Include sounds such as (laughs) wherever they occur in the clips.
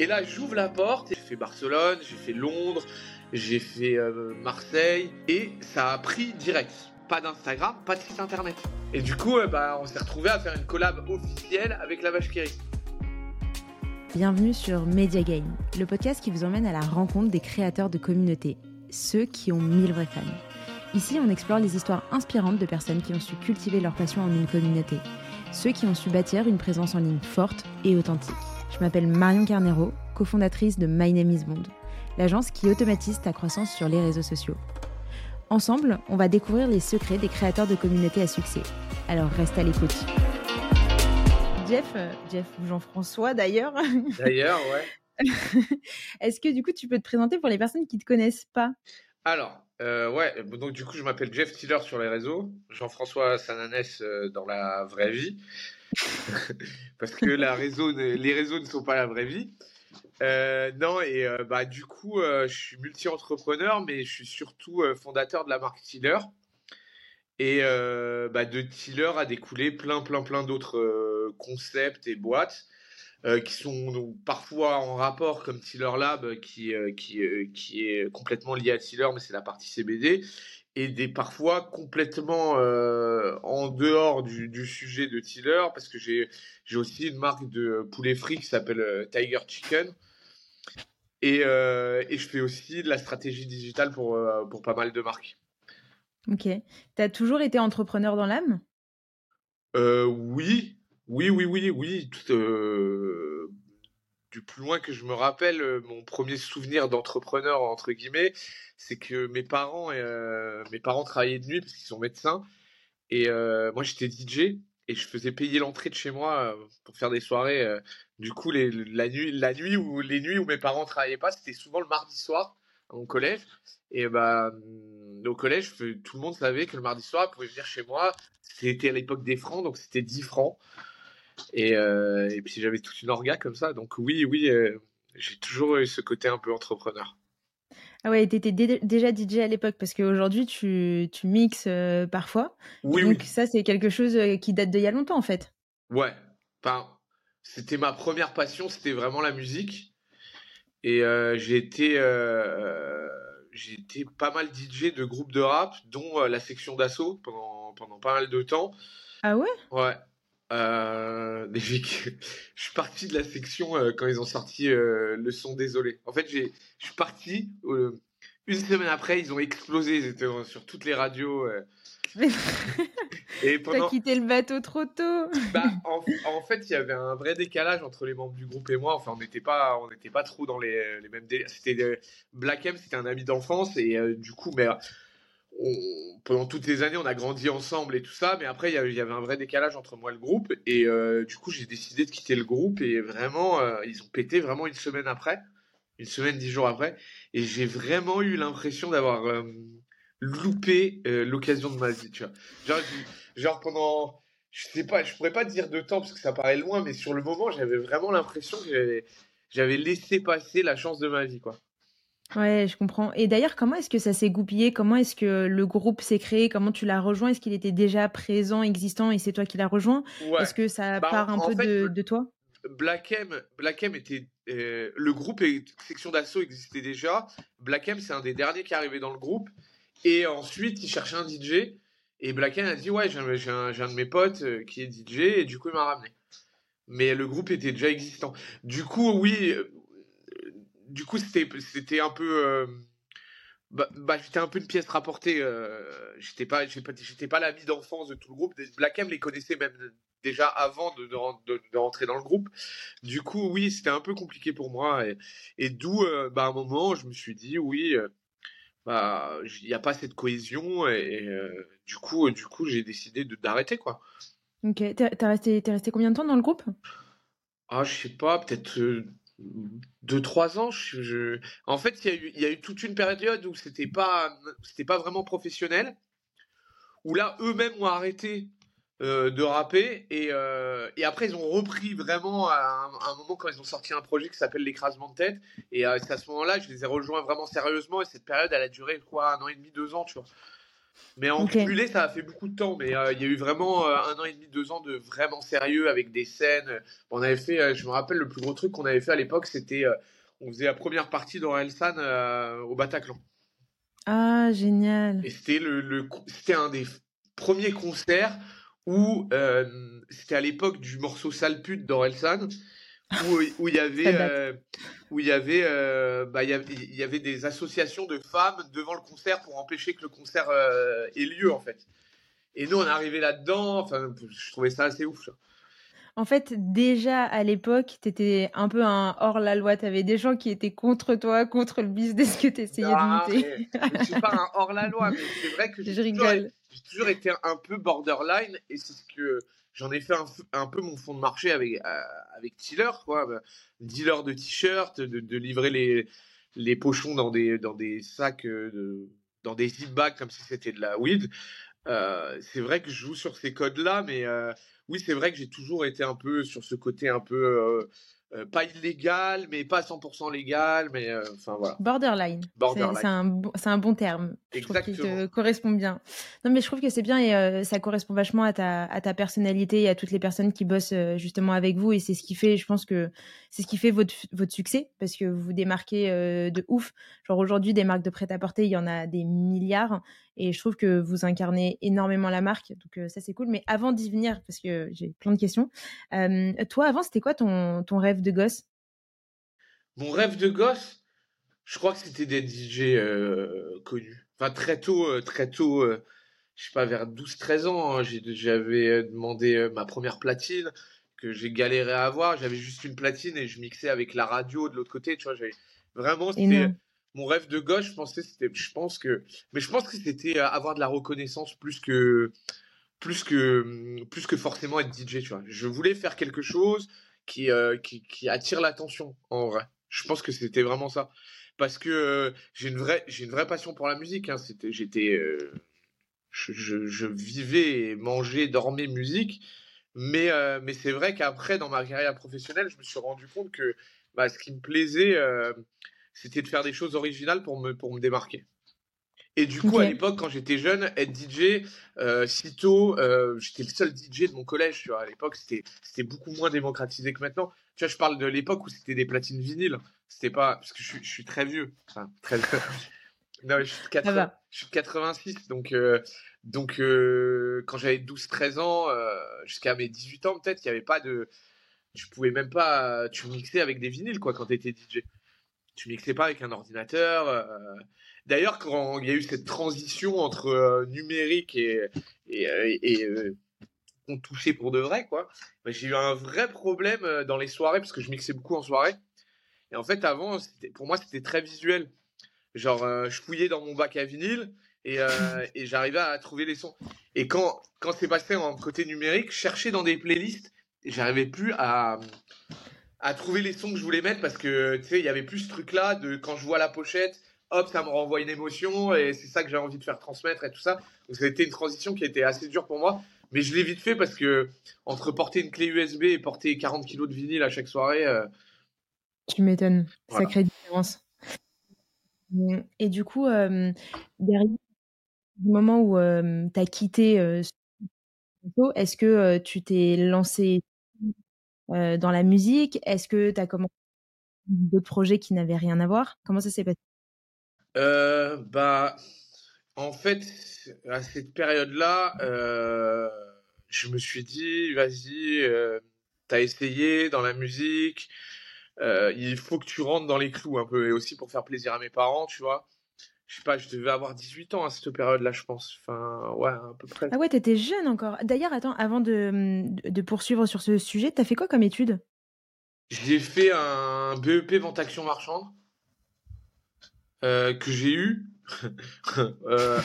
Et là, j'ouvre la porte, j'ai fait Barcelone, j'ai fait Londres, j'ai fait euh, Marseille, et ça a pris direct. Pas d'Instagram, pas de site internet. Et du coup, euh, bah, on s'est retrouvé à faire une collab officielle avec la vache Kerry. Bienvenue sur Media Game, le podcast qui vous emmène à la rencontre des créateurs de communautés, ceux qui ont mille vrais fans. Ici, on explore les histoires inspirantes de personnes qui ont su cultiver leur passion en une communauté, ceux qui ont su bâtir une présence en ligne forte et authentique. Je m'appelle Marion Carnero, cofondatrice de My Name is Bond, l'agence qui automatise ta croissance sur les réseaux sociaux. Ensemble, on va découvrir les secrets des créateurs de communautés à succès. Alors reste à l'écoute. Jeff, euh, Jeff ou Jean-François d'ailleurs. (laughs) D'ailleurs, ouais. (laughs) Est-ce que du coup tu peux te présenter pour les personnes qui ne te connaissent pas? Alors, euh, ouais, donc du coup je m'appelle Jeff Tiller sur les réseaux, Jean-François Sananès euh, dans la vraie vie. (laughs) parce que la réseau les réseaux ne sont pas la vraie vie. Euh, non, et euh, bah, du coup, euh, je suis multi-entrepreneur, mais je suis surtout fondateur de la marque Tiller. Et bah, de Tiller a découlé plein, plein, plein d'autres concepts et boîtes qui sont parfois en rapport, comme Tiller Lab, qui, qui, qui est complètement lié à Tiller, mais c'est la partie CBD et des parfois complètement euh, en dehors du, du, sujet de Tiller parce que j'ai j'ai aussi une marque de poulet frit qui s'appelle euh, Tiger Chicken et, euh, et je fais aussi de la stratégie digitale pour pour pas mal de marques. Ok. Tu as toujours été entrepreneur dans l'âme? Euh, Oui, oui, oui, oui, oui. Tout, du plus loin que je me rappelle, euh, mon premier souvenir d'entrepreneur entre guillemets, c'est que mes parents, euh, travaillaient de nuit parce qu'ils sont médecins et euh, moi j'étais DJ et je faisais payer l'entrée de chez moi pour faire des soirées. Du coup, les, la nuit, où les nuits où mes parents travaillaient pas, c'était souvent le mardi soir mon collège. Et bah, hum, au collège, tout le monde savait que le mardi soir, ils venir chez moi. C'était à l'époque des francs, donc c'était 10 francs. Et, euh, et puis j'avais toute une orga comme ça. Donc oui, oui, euh, j'ai toujours eu ce côté un peu entrepreneur. Ah ouais, t'étais dé- déjà DJ à l'époque parce qu'aujourd'hui tu, tu mixes euh, parfois. Oui, donc oui. ça c'est quelque chose qui date d'il y a longtemps en fait. Ouais. Enfin, c'était ma première passion, c'était vraiment la musique. Et j'ai été, pas mal DJ de groupes de rap, dont la section d'assaut pendant, pendant pas mal de temps. Ah ouais? Ouais. Euh, (laughs) je suis parti de la section euh, quand ils ont sorti euh, le son Désolé. En fait, j'ai, je suis parti. une semaine après, ils ont explosé. Ils étaient sur toutes les radios. (laughs) et T'as pendant, quitté le bateau trop tôt. bah, (laughs) en, en fait, il y avait un vrai décalage entre les membres du groupe et moi. Enfin, on n'était pas, on n'était pas trop dans les, les mêmes délires. C'était Black M, c'était un ami d'enfance et du coup, mais pendant toutes les années, on a grandi ensemble et tout ça. Mais après, il y avait, un vrai décalage entre moi et le groupe et euh, du coup, j'ai décidé de quitter le groupe et vraiment, euh, ils ont pété vraiment une semaine après, une semaine dix jours après, et j'ai vraiment eu l'impression d'avoir euh, loupé l'occasion de ma vie. Tu vois, genre, genre pendant je sais pas, je pourrais pas dire de temps parce que ça paraît loin, mais sur le moment, j'avais vraiment l'impression que j'avais laissé passer la chance de ma vie, quoi. Ouais, je comprends. Et d'ailleurs, comment est-ce que ça s'est goupillé? Comment est-ce que le groupe s'est créé? Comment tu l'as rejoint? Est-ce qu'il était déjà présent, existant, et c'est toi qui l'as rejoint? Ouais. Est-ce que ça Bah, part un peu fait, de, toi? Black M, Black M était, euh, le groupe et section d'assaut existait déjà. Black M, c'est un des derniers qui est arrivé dans le groupe. Et ensuite, il cherchait un DJ. Et Black M a dit, ouais, j'ai un, de mes potes euh, qui est DJ. Et du coup, il m'a ramené. Mais le groupe était déjà existant. Du coup, oui, du coup, c'était, un peu, euh, bah, bah, j'étais un peu une pièce rapportée. euh, j'étais pas, pas, pas l'ami d'enfance de tout le groupe. Black M les connaissait même déjà avant de, de, ren- de- de rentrer dans le groupe. Du coup, oui, c'était un peu compliqué pour moi. Et, et d'où, euh, bah, à un moment, je me suis dit, oui, euh, bah, il n'y a pas cette cohésion. Et, euh, du coup, euh, du coup, j'ai décidé de d'arrêter, quoi. Ok. T'es resté, t'es resté combien de temps dans le groupe? Ah, je sais pas, peut-être euh, deux, trois ans. Je, En fait, il y a eu, toute une période où c'était pas, pas vraiment professionnel, où là, eux-mêmes ont arrêté euh, de rapper et, euh, et après ils ont repris vraiment à un, moment quand ils ont sorti un projet qui s'appelle l'écrasement de tête et euh, à ce moment-là je les ai rejoints vraiment sérieusement et cette période elle a duré quoi un an et demi deux ans tu vois Mais en cumulé, ça a fait beaucoup de temps. Mais il y a eu vraiment un an et demi, deux ans de vraiment sérieux avec des scènes. On avait fait, je me rappelle, le plus gros truc qu'on avait fait à l'époque, c'était on faisait la première partie d'Orelsan au Bataclan. Ah, génial. Et c'était le, c'était un des premiers concerts où c'était à l'époque du morceau Sale pute d'Orelsan où, il y avait euh, où il y avait euh, bah, il y avait des associations de femmes devant le concert pour empêcher que le concert euh, ait lieu en fait. Et nous on est arrivé là-dedans, enfin je trouvais ça assez ouf. En fait, déjà à l'époque, tu étais un peu un hors-la-loi. Tu avais des gens qui étaient contre toi, contre le business que tu essayais de lutter. Je suis pas un hors-la-loi, mais c'est vrai que (laughs) j'ai toujours, toujours, été un peu borderline et c'est ce que j'en ai fait un, peu mon fond de marché avec, euh, avec Tiller, quoi. Bah, dealer de t-shirts, de, livrer les, les pochons dans des, dans des sacs, euh, dans des zip bags comme si c'était de la weed. Euh, c'est vrai que je joue sur ces codes-là, mais oui, c'est vrai que j'ai toujours été un peu sur ce côté un peu euh, pas illégal, mais pas 100% légal, mais euh, enfin voilà. Borderline. C'est un, un, bon terme. Exactement. qui te correspond bien. Non, mais je trouve que c'est bien et euh, ça correspond vachement à ta, à ta personnalité et à toutes les personnes qui bossent justement avec vous. Et c'est ce qui fait, je pense que c'est ce qui fait votre, votre succès parce que vous vous démarquez de ouf. Genre aujourd'hui, des marques de prêt-à-porter, il y en a des milliards. Et je trouve que vous incarnez énormément la marque. Donc ça, c'est cool. Mais avant d'y venir, parce que j'ai plein de questions, toi, avant, c'était quoi ton, ton rêve de gosse? Mon rêve de gosse, je crois que c'était d'être DJ euh, connu. Enfin, très tôt, euh, très tôt, euh, je sais pas, vers 12-13 ans, hein, j'avais demandé ma première platine que j'ai galéré à avoir. J'avais juste une platine et je mixais avec la radio de l'autre côté. Tu vois, j'avais vraiment, c'était mon rêve de gosse. Je pensais, je pense que, mais je pense que c'était avoir de la reconnaissance plus que, plus que, plus que forcément être DJ. Tu vois, je voulais faire quelque chose euh, qui, qui, attire l'attention en vrai. Je pense que c'était vraiment ça. Parce que euh, j'ai une vraie j'ai une vraie passion pour la musique. Hein. C'était j'étais euh, je, je, vivais, mangeais, dormais musique. Mais mais c'est vrai qu'après dans ma carrière professionnelle, je me suis rendu compte que bah, ce qui me plaisait, c'était de faire des choses originales pour me pour me démarquer. Et du coup, à l'époque, quand j'étais jeune, être DJ, euh, sitôt, euh, j'étais le seul DJ de mon collège. Tu vois, à l'époque, c'était c'était beaucoup moins démocratisé que maintenant. Tu vois, je parle de l'époque où c'était des platines vinyles. C'était pas parce que je, je suis très vieux. Enfin, très (laughs) non, je suis, de je suis 86, donc euh, donc euh, quand j'avais 12-13 ans, jusqu'à mes 18 ans peut-être, il n'y avait pas de, tu pouvais même pas, tu mixais avec des vinyles quoi quand t'étais DJ. Tu mixais pas avec un ordinateur. Euh, D'ailleurs, quand il y a eu cette transition entre euh, numérique et, et, euh, et euh, on touchait pour de vrai, quoi, bah, j'ai eu un vrai problème dans les soirées parce que je mixais beaucoup en soirée. Et en fait, avant, pour moi, c'était très visuel. Genre, je fouillais dans mon bac à vinyle et, (laughs) et j'arrivais à trouver les sons. Et quand, quand c'est passé en côté numérique, je cherchais dans des playlists et j'arrivais plus à, à trouver les sons que je voulais mettre parce que, tu sais, il y avait plus ce truc-là de quand je vois la pochette, hop, ça me renvoie une émotion et c'est ça que j'ai envie de faire transmettre et tout ça. Donc ça a été une transition qui a été assez dure pour moi, mais je l'ai vite fait parce que entre porter une clé USB et porter 40 kilos de vinyle à chaque soirée. Euh, tu m'étonnes, sacrée différence. Et du coup, euh, derrière le moment où euh, tu as quitté est-ce que tu t'es lancé dans la musique? Est-ce que tu as commencé d'autres projets qui n'avaient rien à voir? Comment ça s'est passé? Bah, en fait, à cette période-là, je me suis dit, vas-y, t'as essayé dans la musique, il faut que tu rentres dans les clous un peu, et aussi pour faire plaisir à mes parents, tu vois? Je sais pas, je devais avoir 18 ans à cette période-là, je pense. Enfin, ouais, à peu près. Ah ouais, t'étais jeune encore. D'ailleurs, attends, avant de, de poursuivre sur ce sujet, t'as fait quoi comme étude? J'ai fait un BEP Vente Action Marchande. Euh, que j'ai eu. (laughs) euh...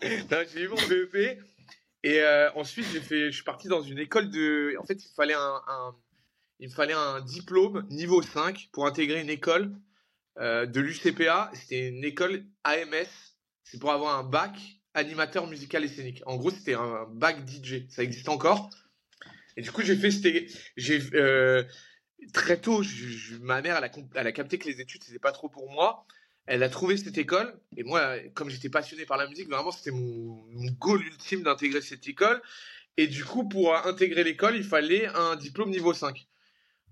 (laughs) j'ai eu mon BEP. Et euh, ensuite, j'ai fait, je suis parti dans une école de. En fait, il fallait un, un il fallait un diplôme niveau 5 pour intégrer une école euh, de l'UCPA. C'était une école AMS. C'est pour avoir un bac animateur musical et scénique. En gros, c'était un bac DJ. Ça existe encore. Et du coup, j'ai fait, j'ai euh, très tôt, ma mère, elle a, elle a capté que les études c'était pas trop pour moi. Elle a trouvé cette école. Et moi, comme j'étais passionné par la musique, vraiment, c'était mon, mon goal ultime d'intégrer cette école. Et du coup, pour intégrer l'école, il fallait un diplôme niveau 5.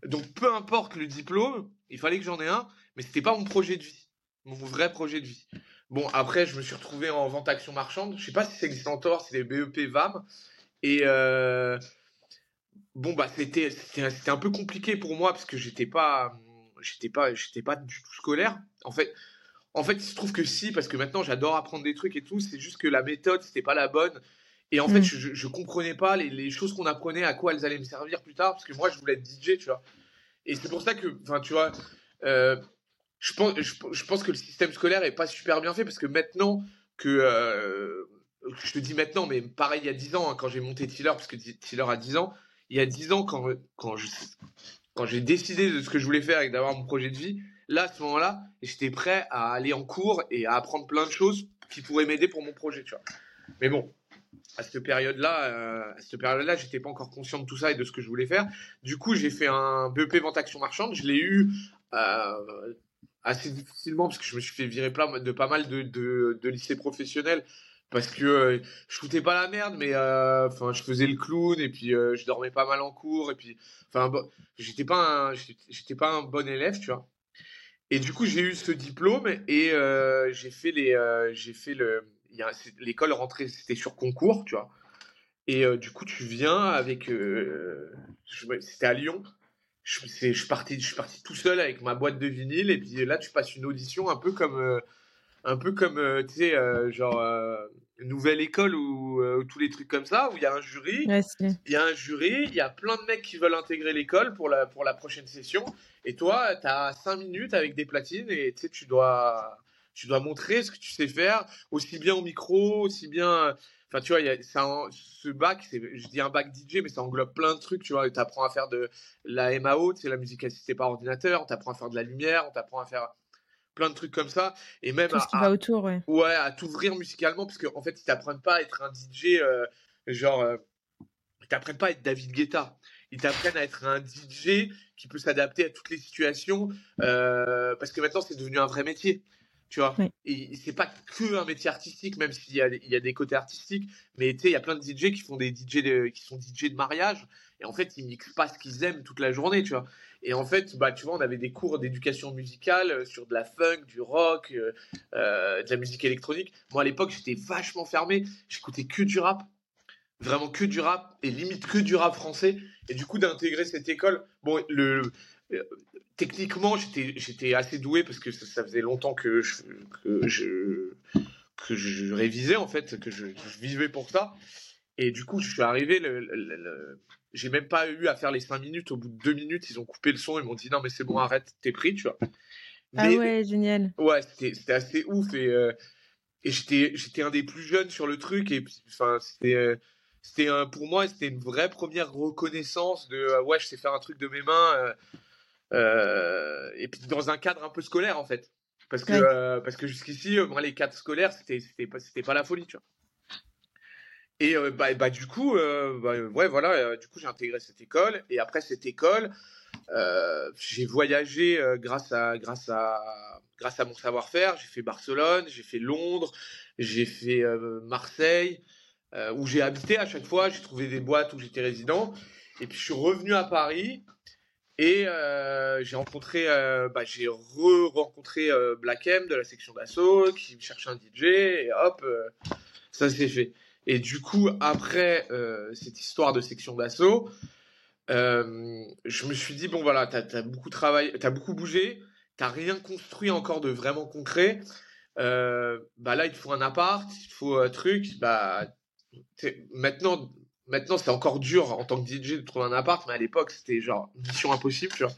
Donc, peu importe le diplôme, il fallait que j'en ai un, mais c'était pas mon projet de vie, mon vrai projet de vie. Bon, après, je me suis retrouvé en vente action marchande. Je sais pas si ça existe encore, c'est les BEP VAM. Et euh, bon, bah, c'était, c'était, un peu compliqué pour moi parce que j'étais pas, j'étais pas, j'étais pas du tout scolaire. En fait, en fait, il se trouve que si, parce que maintenant j'adore apprendre des trucs et tout, c'est juste que la méthode, c'était pas la bonne. Et en fait, mm. je, je comprenais pas les, les choses qu'on apprenait, à quoi elles allaient me servir plus tard, parce que moi, je voulais être DJ, tu vois. Et c'est pour ça que, enfin, tu vois, euh, je, pense, que le système scolaire est pas super bien fait, parce que maintenant que, euh, je te dis maintenant, mais pareil, il y a 10 ans, hein, quand j'ai monté Tiller, parce que Tiller a 10 ans, il y a 10 ans, quand, quand quand j'ai décidé de ce que je voulais faire et d'avoir mon projet de vie, là, à ce moment-là, j'étais prêt à aller en cours et à apprendre plein de choses qui pourraient m'aider pour mon projet. Mais bon, à cette période-là, euh, à cette période-là, j'étais pas encore conscient de tout ça et de ce que je voulais faire. Du coup, j'ai fait un BEP vente action marchande. Je l'ai eu euh, assez difficilement parce que je me suis fait virer plein de pas mal de, de, lycées professionnels parce que euh, je foutais pas la merde, mais euh, enfin, je faisais le clown et puis je dormais pas mal en cours et puis, enfin, j'étais pas j'étais pas un bon élève, tu vois. Et du coup, j'ai eu ce diplôme et j'ai fait les, j'ai fait le l'école rentrait, c'était sur concours, tu vois. Et euh, du coup, tu viens avec. Euh, c'était à Lyon. Je, je, suis parti, je suis parti tout seul avec ma boîte de vinyle. Et puis là, tu passes une audition un peu comme. Euh, un peu comme, tu sais, genre. Nouvelle école ou, tous les trucs comme ça, où il y a un jury. il y a un jury, il y a plein de mecs qui veulent intégrer l'école pour la, pour la prochaine session. Et toi, tu as 5 minutes avec des platines et tu dois tu dois montrer ce que tu sais faire, aussi bien au micro, aussi bien. Enfin, tu vois, y a, ça, ce bac, je dis un bac DJ, mais ça englobe plein de trucs, tu vois. Tu apprends à faire de la MAO, c'est la musique assistée par ordinateur, on t'apprend à faire de la lumière, on t'apprend à faire plein de trucs comme ça. Et même tout ce qui va autour, ouais. Ouais, à t'ouvrir musicalement, parce qu'en en fait, ils t'apprennent pas à être un DJ, euh, genre. Euh, ils t'apprennent pas à être David Guetta. Ils t'apprennent à être un DJ qui peut s'adapter à toutes les situations, euh, parce que maintenant, c'est devenu un vrai métier tu vois. Et c'est pas que un métier artistique, même s'il y a, il y a des côtés artistiques, mais tu sais, il y a plein de DJ qui font des DJ qui sont DJ de mariage, et en fait, ils mixent pas ce qu'ils aiment toute la journée, tu vois. Et en fait, bah, tu vois, on avait des cours d'éducation musicale euh, sur de la funk, du rock, euh, euh, de la musique électronique. Moi, à l'époque, j'étais vachement fermé, j'écoutais que du rap, vraiment que du rap, et limite que du rap français. Et du coup, d'intégrer cette école, bon, le, techniquement, j'étais assez doué parce que ça, faisait longtemps que je, que je, que je révisais, en fait, que je, vivais pour ça. Et du coup, je suis arrivé, le, j'ai même pas eu à faire les 5 minutes. Au bout de 2 minutes, ils ont coupé le son. Ils m'ont dit non, mais c'est bon, arrête, t'es pris, tu vois. ah (laughs) ouais, génial. Ouais, c'était assez ouf. Et, euh, et j'étais un des plus jeunes sur le truc. Et enfin, c'était. Euh, c'était pour moi c'était une vraie première reconnaissance de euh, ouais je sais faire un truc de mes mains et puis dans un cadre un peu scolaire en fait. Parce que, euh, parce que jusqu'ici, euh, moi, les cadres scolaires, c'était, c'était, pas, c'était pas la folie, tu vois. Et bah, bah, du coup, bah, ouais, voilà, du coup, j'ai intégré cette école. Et après cette école, j'ai voyagé grâce, à, grâce, à, grâce à mon savoir-faire. J'ai fait Barcelone, j'ai fait Londres, j'ai fait Marseille, où j'ai habité à chaque fois. J'ai trouvé des boîtes où j'étais résident. Et puis je suis revenu à Paris et euh, j'ai rencontré, euh, bah, j'ai re-rencontré euh, Black M de la section d'assaut qui cherchait un DJ et hop, ça s'est fait. Et du coup, après cette histoire de section d'assaut, je me suis dit bon voilà, t'as as beaucoup travaillé, t'as beaucoup bougé, t'as rien construit encore de vraiment concret. bah là, il te faut un appart, il te faut un truc. Bah maintenant, Maintenant, c'est encore dur en tant que DJ de trouver un appart, mais à l'époque, c'était genre mission impossible, tu vois.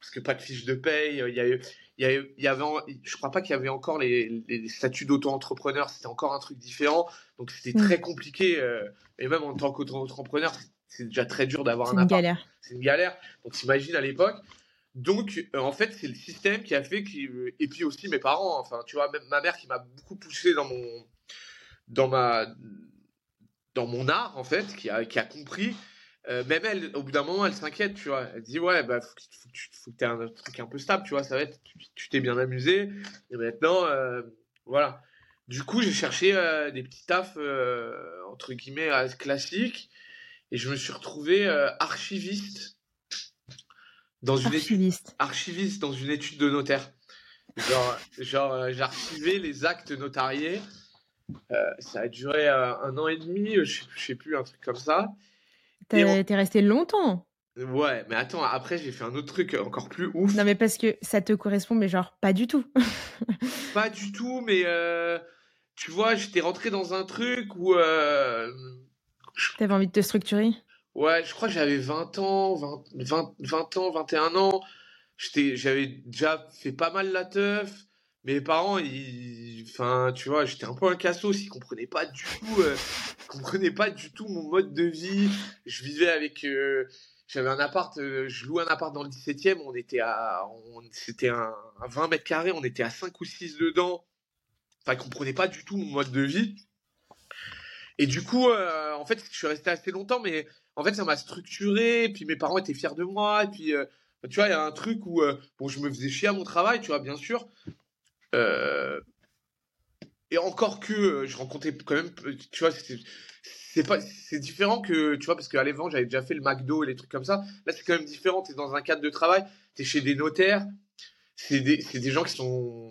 Parce que pas de fiche de paye, il y avait, il y avait, je crois pas qu'il y avait encore les, statuts d'auto-entrepreneur, c'était encore un truc différent. Donc c'était très mm. compliqué. Euh, et même en tant qu'auto-entrepreneur, c'est déjà très dur d'avoir un appart. C'est une galère. C'est une galère. Donc t'imagines à l'époque. Donc, euh, en fait, c'est le système qui a fait que. Et puis aussi mes parents, enfin, tu vois, même ma mère qui m'a beaucoup poussé dans mon. Dans ma dans mon art, en fait, qui a, qui a compris euh, même elle, au bout d'un moment, elle s'inquiète, tu vois. Elle dit, ouais, bah, faut, que tu aies un truc un peu stable, tu vois. Ça va être, tu t'es bien amusé. Et maintenant, euh, voilà. Du coup, j'ai cherché euh, des petits tafs, entre guillemets, classiques. Et je me suis retrouvé archiviste. Dans une archiviste. Étude, archiviste dans une étude de notaire. Genre, genre j'ai archivé les actes notariés. Ça a duré un an et demi, je je sais plus, un truc comme ça. T'es resté longtemps. Ouais, mais attends, après j'ai fait un autre truc encore plus ouf. Non, mais parce que ça te correspond, mais genre pas du tout. (laughs) pas du tout, mais euh, tu vois, j'étais rentré dans un truc où. Euh, T'avais envie de te structurer? Ouais, je crois que j'avais 20 ans, 20, 20, 20 ans, 21 ans. J'avais déjà fait pas mal la teuf mes parents, ils, enfin, tu vois, j'étais un peu un cassos, ils comprenaient pas du tout, euh, comprenaient pas du tout mon mode de vie. Je vivais avec, euh, j'avais un appart, euh, je louais un appart dans le 17e, on était à, c'était un, 20 mètres carrés, on était à 5 ou 6 dedans. Enfin, ils comprenaient pas du tout mon mode de vie. Et du coup, en fait, je suis resté assez longtemps, mais en fait, ça m'a structuré. Puis mes parents étaient fiers de moi. Et puis, tu vois, il y a un truc où, bon, je me faisais chier à mon travail, tu vois, bien sûr. Euh, et encore que euh, je rencontrais quand même, tu vois, c'est pas, c'est différent que, tu vois, parce qu'à l'évent, j'avais déjà fait le McDo et les trucs comme ça. Là, c'est quand même différent. T'es dans un cadre de travail, t'es chez des notaires, c'est des, des, gens qui sont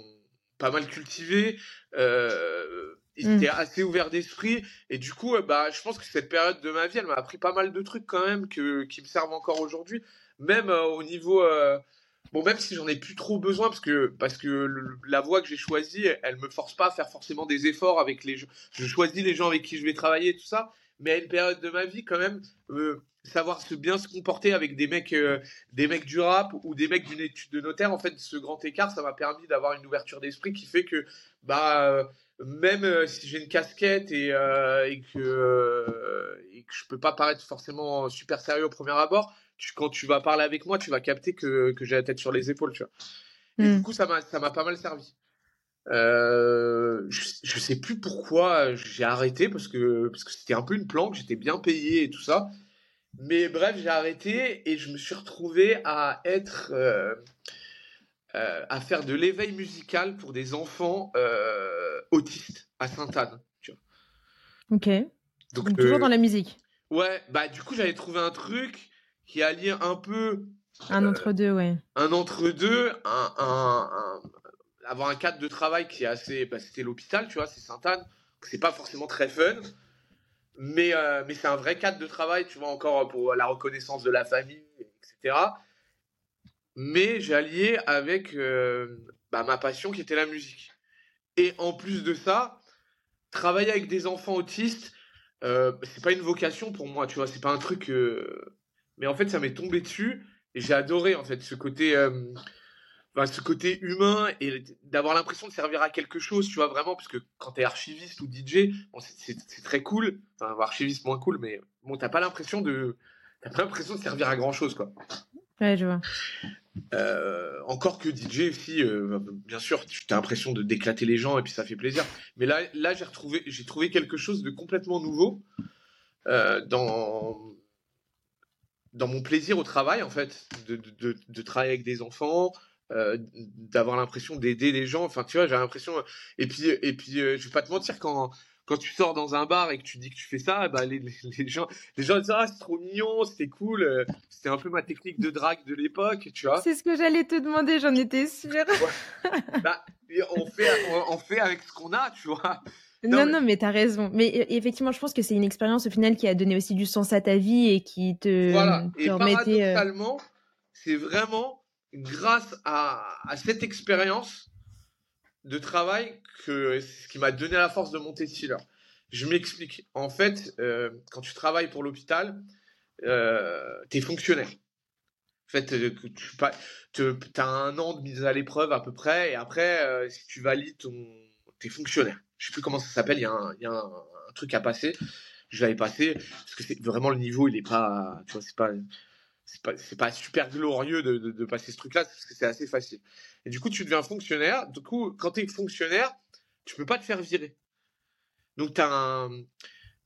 pas mal cultivés, euh, ils mm. étaient assez ouverts d'esprit. Et du coup, bah, je pense que cette période de ma vie, elle m'a appris pas mal de trucs quand même que, qui me servent encore aujourd'hui. Même au niveau, Bon, même si j'en ai plus trop besoin, parce que, parce que la voie que j'ai choisie, elle me force pas à faire forcément des efforts avec les gens. Je choisis les gens avec qui je vais travailler, tout ça. Mais à une période de ma vie, quand même, euh, savoir se bien se comporter avec des mecs, euh, des mecs du rap ou des mecs d'une étude de notaire, en fait, ce grand écart, ça m'a permis d'avoir une ouverture d'esprit qui fait que, bah, euh, même si j'ai une casquette et, et que, et que je peux pas paraître forcément super sérieux au premier abord, quand tu vas parler avec moi, tu vas capter que, que j'ai la tête sur les épaules, tu vois. Et du hmm. coup, ça m'a, pas mal servi. Euh, je, je, sais plus pourquoi j'ai arrêté parce que parce que c'était un peu une planque, j'étais bien payé et tout ça. Mais bref, j'ai arrêté et je me suis retrouvé à être euh, euh, à faire de l'éveil musical pour des enfants autistes à Sainte-Anne. Ok. Donc, toujours dans la musique. Ouais, bah du coup j'avais trouvé un truc qui allie un peu. Un entre-deux, ouais. Un entre-deux, un, avoir un cadre de travail qui est assez. Bah, c'était l'hôpital, tu vois, c'est Sainte-Anne. C'est pas forcément très fun. Mais, euh, mais c'est un vrai cadre de travail, tu vois, encore pour la reconnaissance de la famille, etc. Mais j'ai allié avec euh, bah, ma passion qui était la musique. Et en plus de ça, travailler avec des enfants autistes, euh, c'est pas une vocation pour moi, tu vois, c'est pas un truc. Euh, mais en fait, ça m'est tombé dessus et j'ai adoré en fait ce côté, euh, ce côté humain et d'avoir l'impression de servir à quelque chose, tu vois vraiment, parce que quand t'es archiviste ou DJ, bon, c'est très cool, enfin archiviste moins cool, mais bon, t'as pas l'impression de, pas l'impression de servir à grand chose quoi. Ouais, je vois. Euh, encore que DJ aussi, euh, bien sûr, tu as l'impression de d'éclater les gens et puis ça fait plaisir. Mais là, là j'ai retrouvé, j'ai trouvé quelque chose de complètement nouveau dans dans mon plaisir au travail, en fait, de, de, de travailler avec des enfants, euh, d'avoir l'impression d'aider les gens. Enfin, tu vois, j'ai l'impression. Et puis, et puis, euh, je vais pas te mentir quand quand tu sors dans un bar et que tu dis que tu fais ça, bah les, les, gens, les gens disent ah c'est trop mignon, c'était cool, euh, c'était un peu ma technique de drague de l'époque, tu vois. C'est ce que j'allais te demander, j'en étais sûre. bah, on fait, on, fait avec ce qu'on a, tu vois. Non, non, mais, t'as raison. Mais e, effectivement, je pense que c'est une expérience au final qui a donné aussi du sens à ta vie et qui te, voilà. et euh, paradoxalement, c'est vraiment grâce à, à cette expérience de travail que ce qui m'a donné la force de monter Steeler. Je m'explique. En fait, euh, quand tu travailles pour l'hôpital, euh, tu es fonctionnaire. En fait, euh, tu as un an de mise à l'épreuve à peu près, et après, si tu valides ton, t'es fonctionnaire je sais plus comment ça s'appelle, il y a, un, truc à passer. Je l'avais passé parce que vraiment le niveau, il est pas, tu vois, c'est pas, c'est pas, super glorieux de, passer ce truc-là parce que c'est assez facile. Et du coup, tu deviens fonctionnaire. Du coup, quand tu es fonctionnaire, tu peux pas te faire virer. Donc, tu as, un,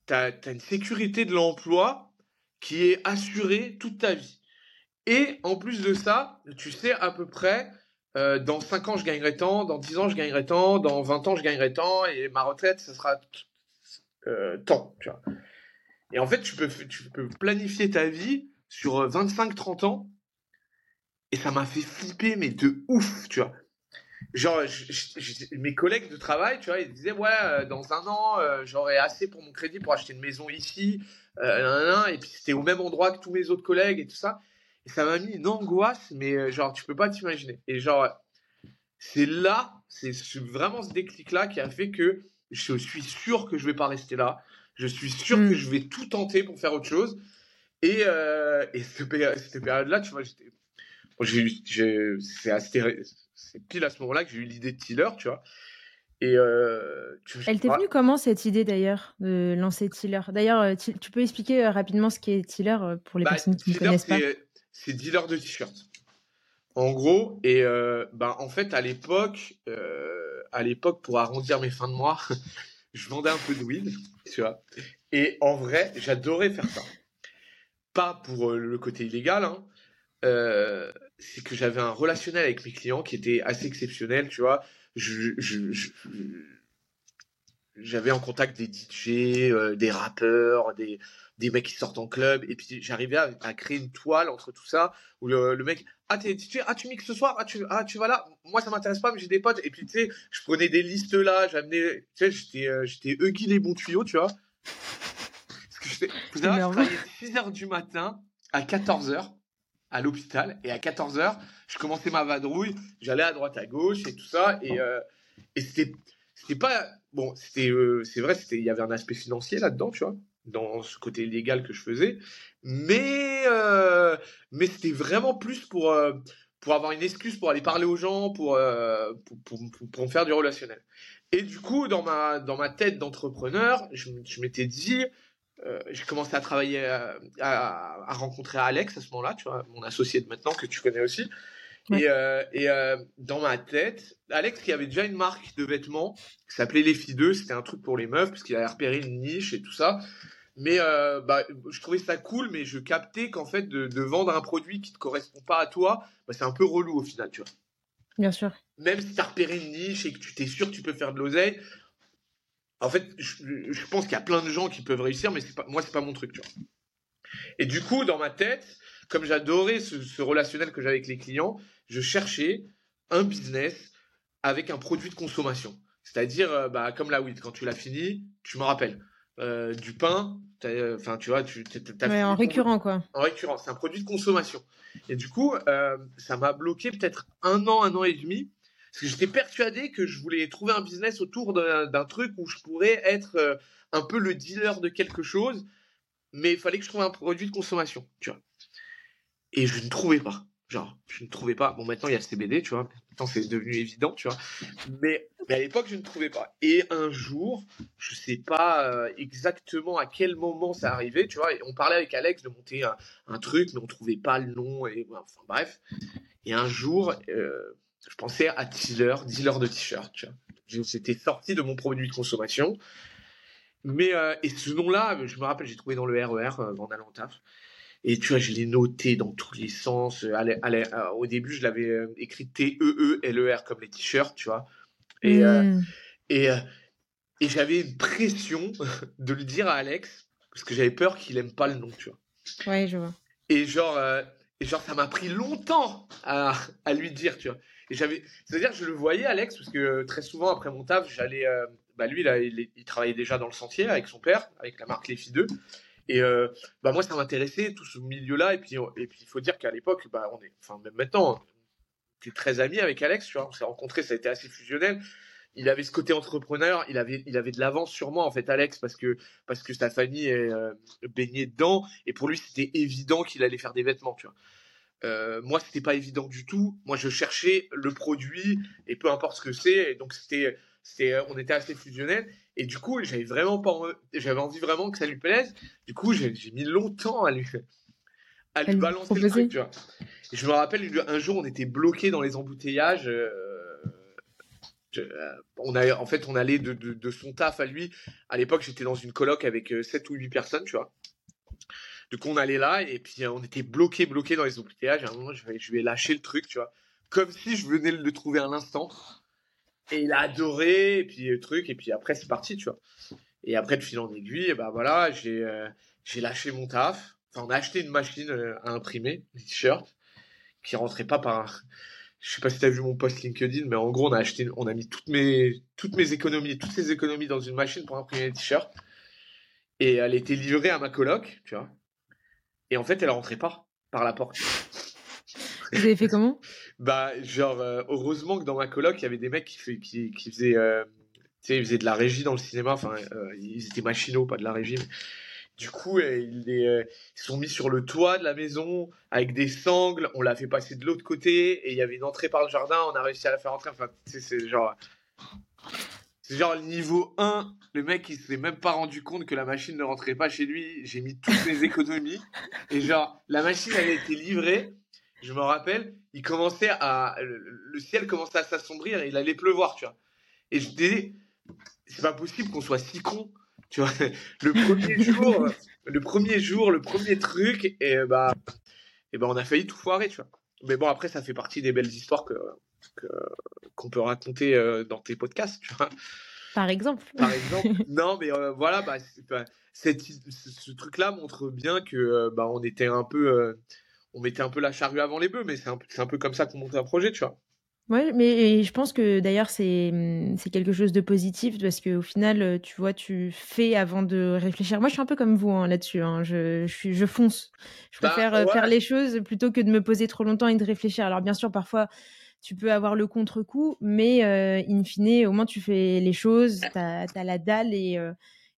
as, une sécurité de l'emploi qui est assuré toute ta vie. Et en plus de ça, tu sais à peu près, euh, dans 5 ans, je gagnerai tant, dans 10 ans, je gagnerai tant, dans 20 ans, je gagnerai tant, et ma retraite, ce sera euh, tant. Et en fait, tu peux, tu peux planifier ta vie sur 25-30 euh, ans, et ça m'a fait flipper, mais de ouf, tu vois. Genre, mes collègues de travail, tu vois, ils disaient, ouais, dans un an, j'aurai assez pour mon crédit pour acheter une maison ici, et puis c'était au même endroit que tous mes autres collègues et tout ça. Et ça m'a mis une angoisse, mais euh, genre, tu peux pas t'imaginer. Et genre, c'est là, c'est vraiment ce déclic-là qui a fait que je suis sûr que je vais pas rester là. Je suis sûr que mm. je vais tout tenter pour faire autre chose. Et, euh, et cette, période-là, tu vois, j'étais. c'est pile à ce moment-là que j'ai eu l'idée de Tiller, tu vois. Et euh, Elle t'est venue comment cette idée d'ailleurs de lancer Tiller? D'ailleurs, euh, tu peux expliquer rapidement ce qu'est Tiller pour les bah, personnes qui ne connaissent pas? C'est dealer de t-shirts. En gros, et euh, bah, en fait, à l'époque, euh, à l'époque, pour arrondir mes fins de mois, (laughs) je vendais un peu de weed, tu vois. Et en vrai, j'adorais faire ça. Pas pour euh, le côté illégal, hein. c'est que j'avais un relationnel avec mes clients qui était assez exceptionnel, tu vois. J'avais en contact des DJ, des rappeurs, des, des mecs qui sortent en club, et puis j'arrivais à, créer une toile entre tout ça, où le, mec, ah, tu, ah, tu mixes ce soir, ah, tu, ah, tu vas là, moi ça m'intéresse pas, mais j'ai des potes, et puis tu sais, je prenais des listes là, j'amenais, tu sais, j'étais, euh, j'étais Huggy les bons tuyaux, tu vois. Parce que j'étais, vous savez, je travaillais 6h du matin à 14h à l'hôpital, et à 14h, je commençais ma vadrouille, j'allais à droite à gauche et tout ça, et, euh, et c'était, c'était pas, bon, euh, c'est vrai, il y avait un aspect financier là-dedans, tu vois dans ce côté légal que je faisais, mais euh, mais c'était vraiment plus pour euh, pour avoir une excuse pour aller parler aux gens, pour pour, faire du relationnel. Et du coup, dans ma dans ma tête d'entrepreneur, je, m'étais dit, j'ai commencé à travailler, à, à, rencontrer Alex à ce moment-là, tu mon associé de maintenant que tu connais aussi. Et, et dans ma tête, Alex qui avait déjà une marque de vêtements qui s'appelait Les Filles 2, c'était un truc pour les meufs parce qu'il avait repéré une niche et tout ça. Mais euh, bah, je trouvais ça cool, mais je captais qu'en fait, de, vendre un produit qui ne te correspond pas à toi, bah, c'est un peu relou au final, tu vois. Bien sûr. Même si tu as repéré une niche et que tu t'es sûr que tu peux faire de l'oseille, en fait, je, pense qu'il y a plein de gens qui peuvent réussir, mais pas, moi, c'est pas mon truc, tu vois. Et du coup, dans ma tête, comme j'adorais ce, relationnel que j'avais avec les clients, je cherchais un business avec un produit de consommation. C'est-à-dire, euh, bah, comme la weed, quand tu l'as fini, tu me rappelles. Euh, du pain, euh, enfin tu vois, tu as en récurrent quoi. En récurrent, c'est un produit de consommation. Et du coup, euh, ça m'a bloqué peut-être un an, un an et demi, parce que j'étais persuadé que je voulais trouver un business autour d'un truc où je pourrais être un peu le dealer de quelque chose, mais il fallait que je trouve un produit de consommation, tu vois. Et je ne trouvais pas. Genre, je ne trouvais pas. Bon, maintenant il y a CBD, tu vois. Maintenant c'est devenu évident, tu vois. Mais, à l'époque je ne trouvais pas. Et un jour, je sais pas euh, exactement à quel moment ça arrivait, tu vois. On parlait avec Alex de monter un, truc, mais on trouvait pas le nom. Et enfin bref. Et un jour, euh, je pensais à dealer, dealer de t-shirt, tu vois. J'étais sorti de mon produit de consommation. Mais euh, et ce nom-là, je me rappelle, j'ai trouvé dans le RER en allant au taf. Et tu vois, je l'ai noté dans tous les sens. Allez, allez, euh, au début, je l'avais euh, écrit T-E-E-L-E-R comme les t-shirts, tu vois. Et, euh, mmh. et, et j'avais une pression (laughs) de le dire à Alex, parce que j'avais peur qu'il aime pas le nom, tu vois. Ouais, je vois. Et genre, et genre ça m'a pris longtemps à, à, lui dire, tu vois. Et j'avais, c'est-à-dire, je le voyais, Alex, parce que très souvent, après mon taf, j'allais. bah lui, là, il, il, travaillait déjà dans le sentier avec son père, avec la marque Les Filles 2. Et euh, bah moi, ça m'intéressait tout ce milieu-là. Et puis, et puis, il faut dire qu'à l'époque, bah, on est, enfin même maintenant, tu es très ami avec Alex. Tu vois, on s'est rencontrés, ça a été assez fusionnel. Il avait ce côté entrepreneur, il avait, il avait de l'avance sur moi en fait, Alex, parce que parce que sa famille est euh, baignée dedans. Et pour lui, c'était évident qu'il allait faire des vêtements. Tu vois. Euh, moi, c'était pas évident du tout. Moi, je cherchais le produit et peu importe ce que c'est. Et donc, c'était, on était assez fusionnel. Et du coup, j'avais vraiment pas, j'avais envie vraiment que ça lui plaise. Du coup, j'ai mis longtemps à lui, à lui balancer le truc, tu vois. Et je me rappelle, un jour, on était bloqué dans les embouteillages. Euh, euh, on a, en fait, on allait de, de, son taf à lui. À l'époque, j'étais dans une coloc avec 7 ou 8 personnes, tu vois. Du coup, on allait là et puis on était bloqué, bloqué dans les embouteillages. À un moment, je vais, je vais lâcher le truc, tu vois. Comme si je venais de le trouver un instant. Et il a adoré, et puis le truc, et puis après, c'est parti, tu vois. Et après, de fil en aiguille, bah voilà, j'ai j'ai lâché mon taf. Enfin, on a acheté une machine à imprimer, des t-shirts, qui rentrait pas par je sais pas si tu as vu mon post LinkedIn, mais en gros, on a acheté, on a mis toutes mes, toutes mes économies, toutes ces économies dans une machine pour imprimer les t-shirts. Et elle était livrée à ma coloc, tu vois. Et en fait, elle rentrait pas par la porte. Vous avez fait comment? Bah, genre, euh, heureusement que dans ma coloc, il y avait des mecs qui, qui faisaient, euh, tu sais, ils faisaient de la régie dans le cinéma. Enfin, euh, ils étaient machinaux, pas de la régie. Du coup, ils, sont mis sur le toit de la maison avec des sangles. On l'a fait passer de l'autre côté et il y avait une entrée par le jardin. On a réussi à la faire entrer. Enfin, c'est genre. C'est genre niveau 1, le mec il s'est même pas rendu compte que la machine ne rentrait pas chez lui. J'ai mis toutes mes (laughs) économies. Et genre, la machine elle a été livrée. Je me rappelle, il commençait à. Le ciel commençait à s'assombrir et il allait pleuvoir, tu vois. Et je disais, c'est pas possible qu'on soit si con tu vois, (laughs) le premier (laughs) jour, le premier jour, le premier truc, et bah, et ben on a failli tout foirer, tu vois. Mais bon, après, ça fait partie des belles histoires que qu'on peut raconter euh, dans tes podcasts, tu vois. Par exemple. Par exemple. (laughs) non, mais euh, voilà, bah, ce truc-là montre bien que euh, bah, on était un peu, on mettait un peu la charrue avant les bœufs, mais c'est un, un, peu comme ça qu'on monte un projet, tu vois. Ouais, mais je pense que d'ailleurs c'est mmh, c'est quelque chose de positif parce qu'au final, tu vois, tu fais avant de réfléchir. Moi, je suis un peu comme vous hein, là-dessus. Hein. Je, je, suis, je fonce. Je bah, préfère faire les choses plutôt que de me poser trop longtemps et de réfléchir. Alors bien sûr, parfois, tu peux avoir le contre-coup, mais in fine, au moins tu fais les choses, tu as, la dalle et,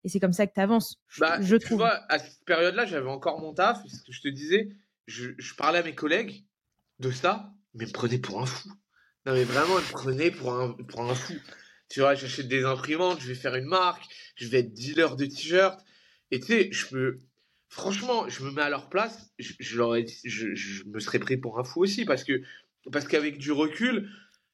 et c'est comme ça que tu avances. Bah, je tu vois, à cette période-là, j'avais encore mon taf. Ce que je te disais, je, parlais à mes collègues de ça, mais me prenaient pour un fou. Non, mais vraiment, ils me prenaient pour un, pour un fou. Tu vois, j'achète des imprimantes, je vais faire une marque, je vais être dealer de t-shirts. Et tu sais, je peux. Franchement, je me mets à leur place, je, je je, je, me serais pris pour un fou aussi parce que parce qu'avec du recul,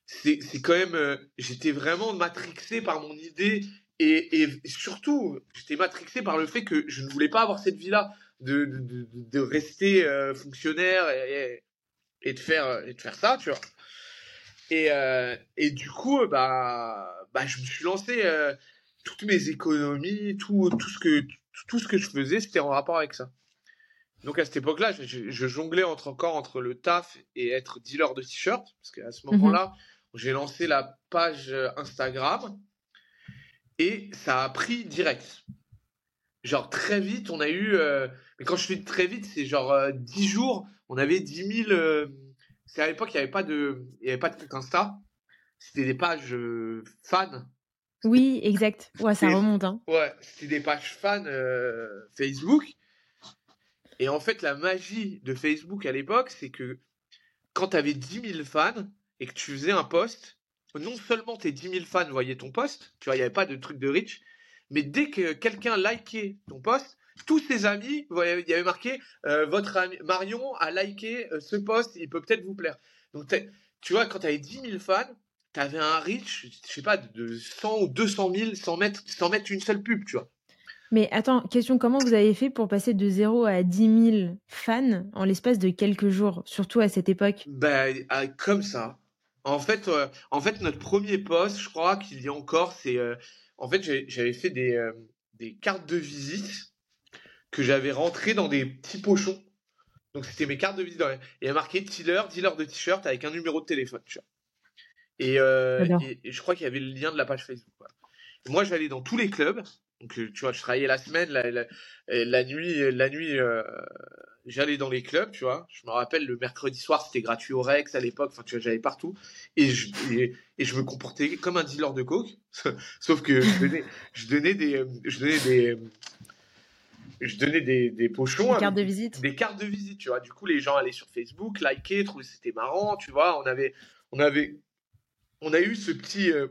c'est quand même. Euh, j'étais vraiment matrixé par mon idée et, et surtout, j'étais matrixé par le fait que je ne voulais pas avoir cette vie-là de, de, de, rester euh, fonctionnaire et, et, de faire, et de faire ça, tu vois. Et, euh, et du coup, bah, bah, je me suis lancé euh, toutes mes économies, tout, tout, ce que, tout ce que je faisais, c'était en rapport avec ça. Donc à cette époque-là, je, je, jonglais entre, encore entre le taf et être dealer de t-shirts, parce qu'à ce mhm. moment-là, j'ai lancé la page Instagram et ça a pris direct. Genre très vite, on a eu, euh, mais quand je fais très vite, c'est genre 10 jours, on avait 10 000 c'est à l'époque, il n'y avait pas de, il y avait pas de compte Insta. C'était des pages euh, fans. Oui, exact. Ouais, ça remonte. Hein. Ouais, c'était des pages fans euh, Facebook. Et en fait, la magie de Facebook à l'époque, c'est que quand tu avais 10 000 fans et que tu faisais un post, non seulement tes 10 000 fans voyaient ton post, tu vois, il n'y avait pas de truc de reach, mais dès que quelqu'un likait ton post, tous ses amis, il y avait marqué euh, votre ami Marion a liké euh, ce post, il peut peut-être vous plaire. Donc tu vois, quand tu avais 10 000 fans, tu avais un reach, je sais pas, de 100 ou 200 000 sans mettre, sans mettre une seule pub, tu vois. Mais attends, question, comment vous avez fait pour passer de 0 à 10 000 fans en l'espace de quelques jours, surtout à cette époque? Ben, comme ça. En fait, euh, en fait, notre premier post, je crois qu'il y a encore, c'est... en fait, j'avais fait des, des cartes de visite que j'avais rentré dans des petits pochons. Donc c'était mes cartes de visite. Et il y a marqué dealer, dealer de t-shirt avec un numéro de téléphone. Euh, et, je crois qu'il y avait le lien de la page Facebook. Moi, j'allais dans tous les clubs. Donc, euh, tu vois, je travaillais la semaine, la, la, nuit, la nuit, euh, j'allais dans les clubs, tu vois. Je me rappelle, le mercredi soir, c'était gratuit au Rex à l'époque. Enfin, tu vois, j'allais partout. Et je, et, je me comportais comme un dealer de coke. (laughs) Sauf que je donnais, je donnais des, je donnais des, je donnais des, des pochons. Des cartes de visite. Des cartes de visite, tu vois. Du coup, les gens allaient sur Facebook, liker, trouvaient c'était marrant, tu vois. On avait, on avait, on a eu ce petit, euh,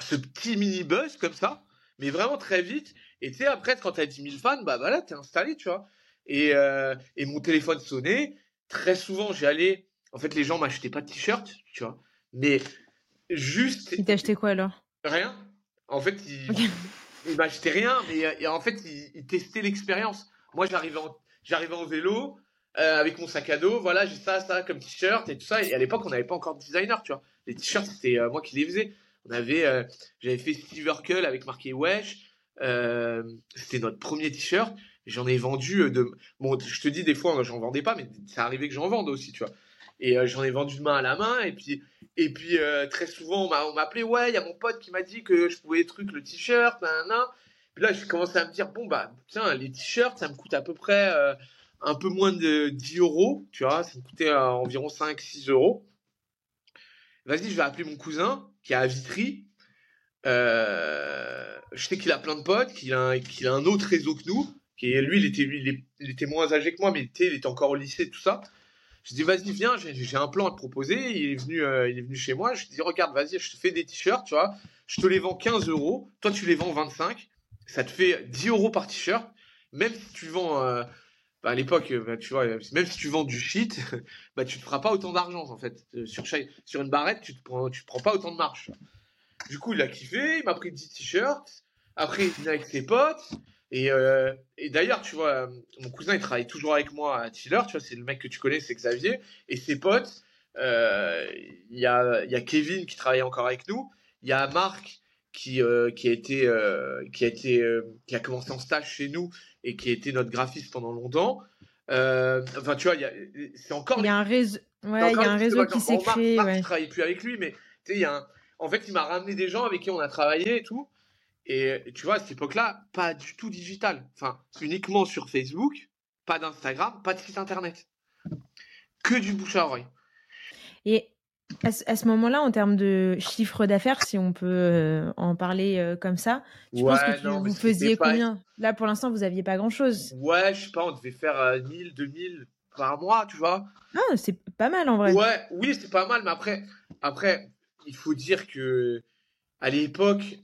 ce petit mini buzz comme ça, mais vraiment très vite. Et tu sais, après, quand t'as 10 000 fans, bah voilà, t'es installé, tu vois. Et, euh, et mon téléphone sonnait. Très souvent, j'allais. En fait, les gens m'achetaient pas de t-shirt, tu vois. Mais juste. Ils t'achetaient quoi alors? Rien. En fait, ils, il m'achetait rien, mais euh, en fait, il, testait l'expérience. Moi, j'arrivais en, j'arrivais en vélo, euh, avec mon sac à dos, voilà, j'ai ça, ça comme t-shirt et tout ça. Et à l'époque, on n'avait pas encore de designer, tu vois. Les t-shirts, c'était euh, moi qui les faisais. On avait, euh, j'avais fait Steve Urkel avec marqué Wesh. c'était notre premier t-shirt. J'en ai vendu de. Bon, je te dis des fois, j'en vendais pas, mais ça arrivait que j'en vende aussi, tu vois. Et j'en ai vendu de main à la main. Et puis, et puis très souvent, on m'a appelé, ouais, il y a mon pote qui m'a dit que je pouvais truc le t-shirt, Puis là, j'ai commencé à me dire, bon, bah, tiens, les t-shirts, ça me coûte à peu près un peu moins de 10 euros, tu vois, ça me coûtait euh, environ 5-6 euros. Vas-y, je vais appeler mon cousin qui est à Vitry. Euh, je sais qu'il a plein de potes, qu'il a, a, un autre réseau que nous. Qui est, lui, il était, moins âgé que moi, mais il était encore au lycée, tout ça. Je dis, vas-y, viens, j'ai un plan à te proposer. Il est venu, euh, il est venu chez moi. Je dis, regarde, vas-y, je te fais des t-shirts, tu vois. Je te les vends 15 euros. Toi, tu les vends 25. Ça te fait 10 euros par t-shirt. Même si tu vends bah, à l'époque, bah, tu vois, même si tu vends du shit, (laughs) bah, tu ne feras pas autant d'argent en fait. Euh, sur, sur une barrette, tu ne prends, prends pas autant de marge. Du coup, il a kiffé, il m'a pris 10 t-shirts. Après, il venait avec ses potes. Et, euh, et d'ailleurs, tu vois, mon cousin, il travaille toujours avec moi à Tiller. Tu vois, c'est le mec que tu connais, c'est Xavier. Et ses potes, euh, il y, a, y a Kevin qui travaille encore avec nous. Il y a Marc qui, qui a été, qui a été, qui a commencé en stage chez nous et qui a été notre graphiste pendant longtemps. Euh, enfin, tu vois, c'est encore. Il y a un réseau, ouais, y a un réseau qui s'est créé. Ouais. Je travaille plus avec lui, mais tu sais, il y a un... en fait, il m'a ramené des gens avec qui on a travaillé et tout. Et tu vois, à cette époque-là, pas du tout digital. Enfin, uniquement sur Facebook, pas d'Instagram, pas de site internet. Que du bouche à oreille. Et à ce, moment-là, en termes de chiffre d'affaires, si on peut euh, en parler euh, comme ça, tu penses que vous faisiez combien? Là, pour l'instant, vous aviez pas grand-chose. Ouais, je sais pas, on devait faire 1000, euh, 2000 par mois, tu vois. Ah, c'est pas mal en vrai. Ouais, oui, c'est pas mal, mais après, après, il faut dire que à l'époque,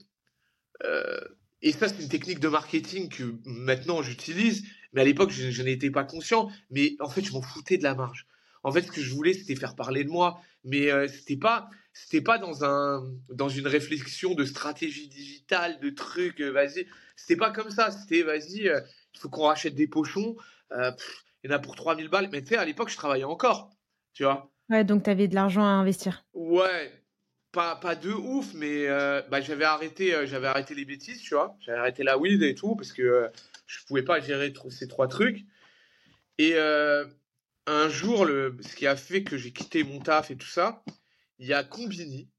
et ça, c'est une technique de marketing que maintenant j'utilise, mais à l'époque, je, je n'étais pas conscient. Mais en fait, je m'en foutais de la marge. En fait, ce que je voulais, c'était faire parler de moi, mais euh, c'était pas, c'était pas dans un, dans une réflexion de stratégie digitale, de trucs. Euh, vas-y, c'était pas comme ça. C'était, vas-y, euh, il faut qu'on rachète des pochons. il y en a pour 3000 balles. Mais tu sais, à l'époque, je travaillais encore, tu vois? Ouais, donc tu avais de l'argent à investir. Ouais, pas, pas de ouf, mais bah, j'avais arrêté, j'avais arrêté les bêtises, tu vois. J'avais arrêté la weed et tout parce que je pouvais pas gérer ces trois trucs. Et un jour, le, ce qui a fait que j'ai quitté mon taf et tout ça, il y a Combini,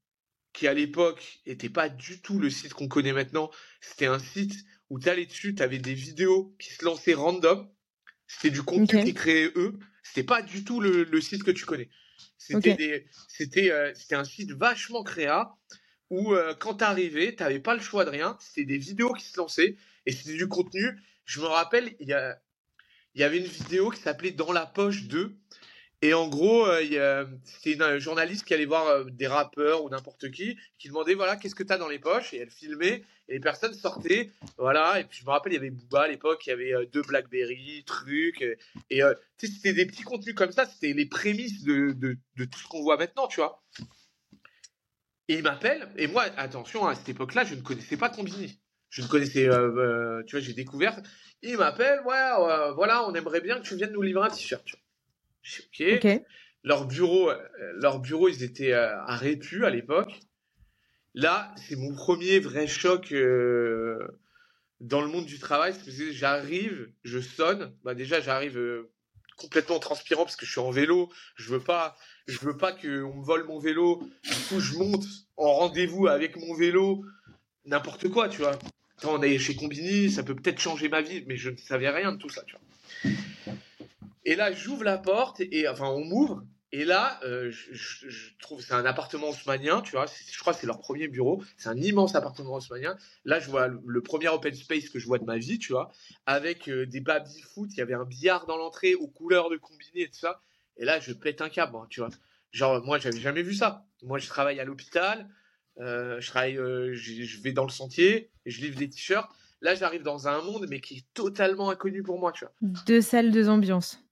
qui à l'époque n'était pas du tout le site qu'on connaît maintenant. C'était un site où tu allais dessus, tu avais des vidéos qui se lançaient random. C'était du contenu qui créaient eux. C'était pas du tout le, site que tu connais. Euh, c'était un site vachement créa où euh, quand t'arrivais, t'avais pas le choix de rien. C'était des vidéos qui se lançaient et c'était du contenu. Je me rappelle, il y il y avait une vidéo qui s'appelait Dans la poche 2. Et en gros, euh, c'était une journaliste qui allait voir euh, des rappeurs ou n'importe qui, qui demandait voilà, qu'est-ce que tu as dans les poches Et elle filmait, et les personnes sortaient. Voilà, et puis je me rappelle, il y avait Booba à l'époque, il y avait euh, deux Blackberry, trucs. Et, c'était des petits contenus comme ça, c'était les prémices de, de, tout ce qu'on voit maintenant, tu vois. Et il m'appelle, et moi, attention, à cette époque-là, je ne connaissais pas Combini. Je ne connaissais, tu vois, j'ai découvert il m'appelle, ouais, euh, voilà, on aimerait bien que tu viennes nous livrer un t-shirt. Je dis, ok. Leur bureau, euh, leur bureau, ils étaient euh, à Répu à l'époque. Là, c'est mon premier vrai choc dans le monde du travail. J'arrive, je sonne. Bah déjà, j'arrive complètement transpirant parce que je suis en vélo. Je veux pas, je veux pas qu'on me vole mon vélo. Du coup, je monte en rendez-vous avec mon vélo, n'importe quoi, tu vois on est chez Combini, ça peut peut-être changer ma vie, mais je ne savais rien de tout ça, tu vois. Et là, j'ouvre la porte, et enfin, on m'ouvre, et là, euh, je, trouve c'est un appartement haussmanien, tu vois. Je crois que c'est leur premier bureau. C'est un immense appartement haussmanien. Là, je vois le, premier open space que je vois de ma vie, tu vois, avec euh, des baby foot. Il y avait un billard dans l'entrée aux couleurs de Combini et tout ça. Et là, je pète un câble, tu vois. Genre, moi, j'avais jamais vu ça. Moi, je travaille à l'hôpital. Euh, je travaille, euh, je vais dans le sentier, je livre des t-shirts. Là, j'arrive dans un monde, mais qui est totalement inconnu pour moi, tu vois. Deux salles, deux ambiances.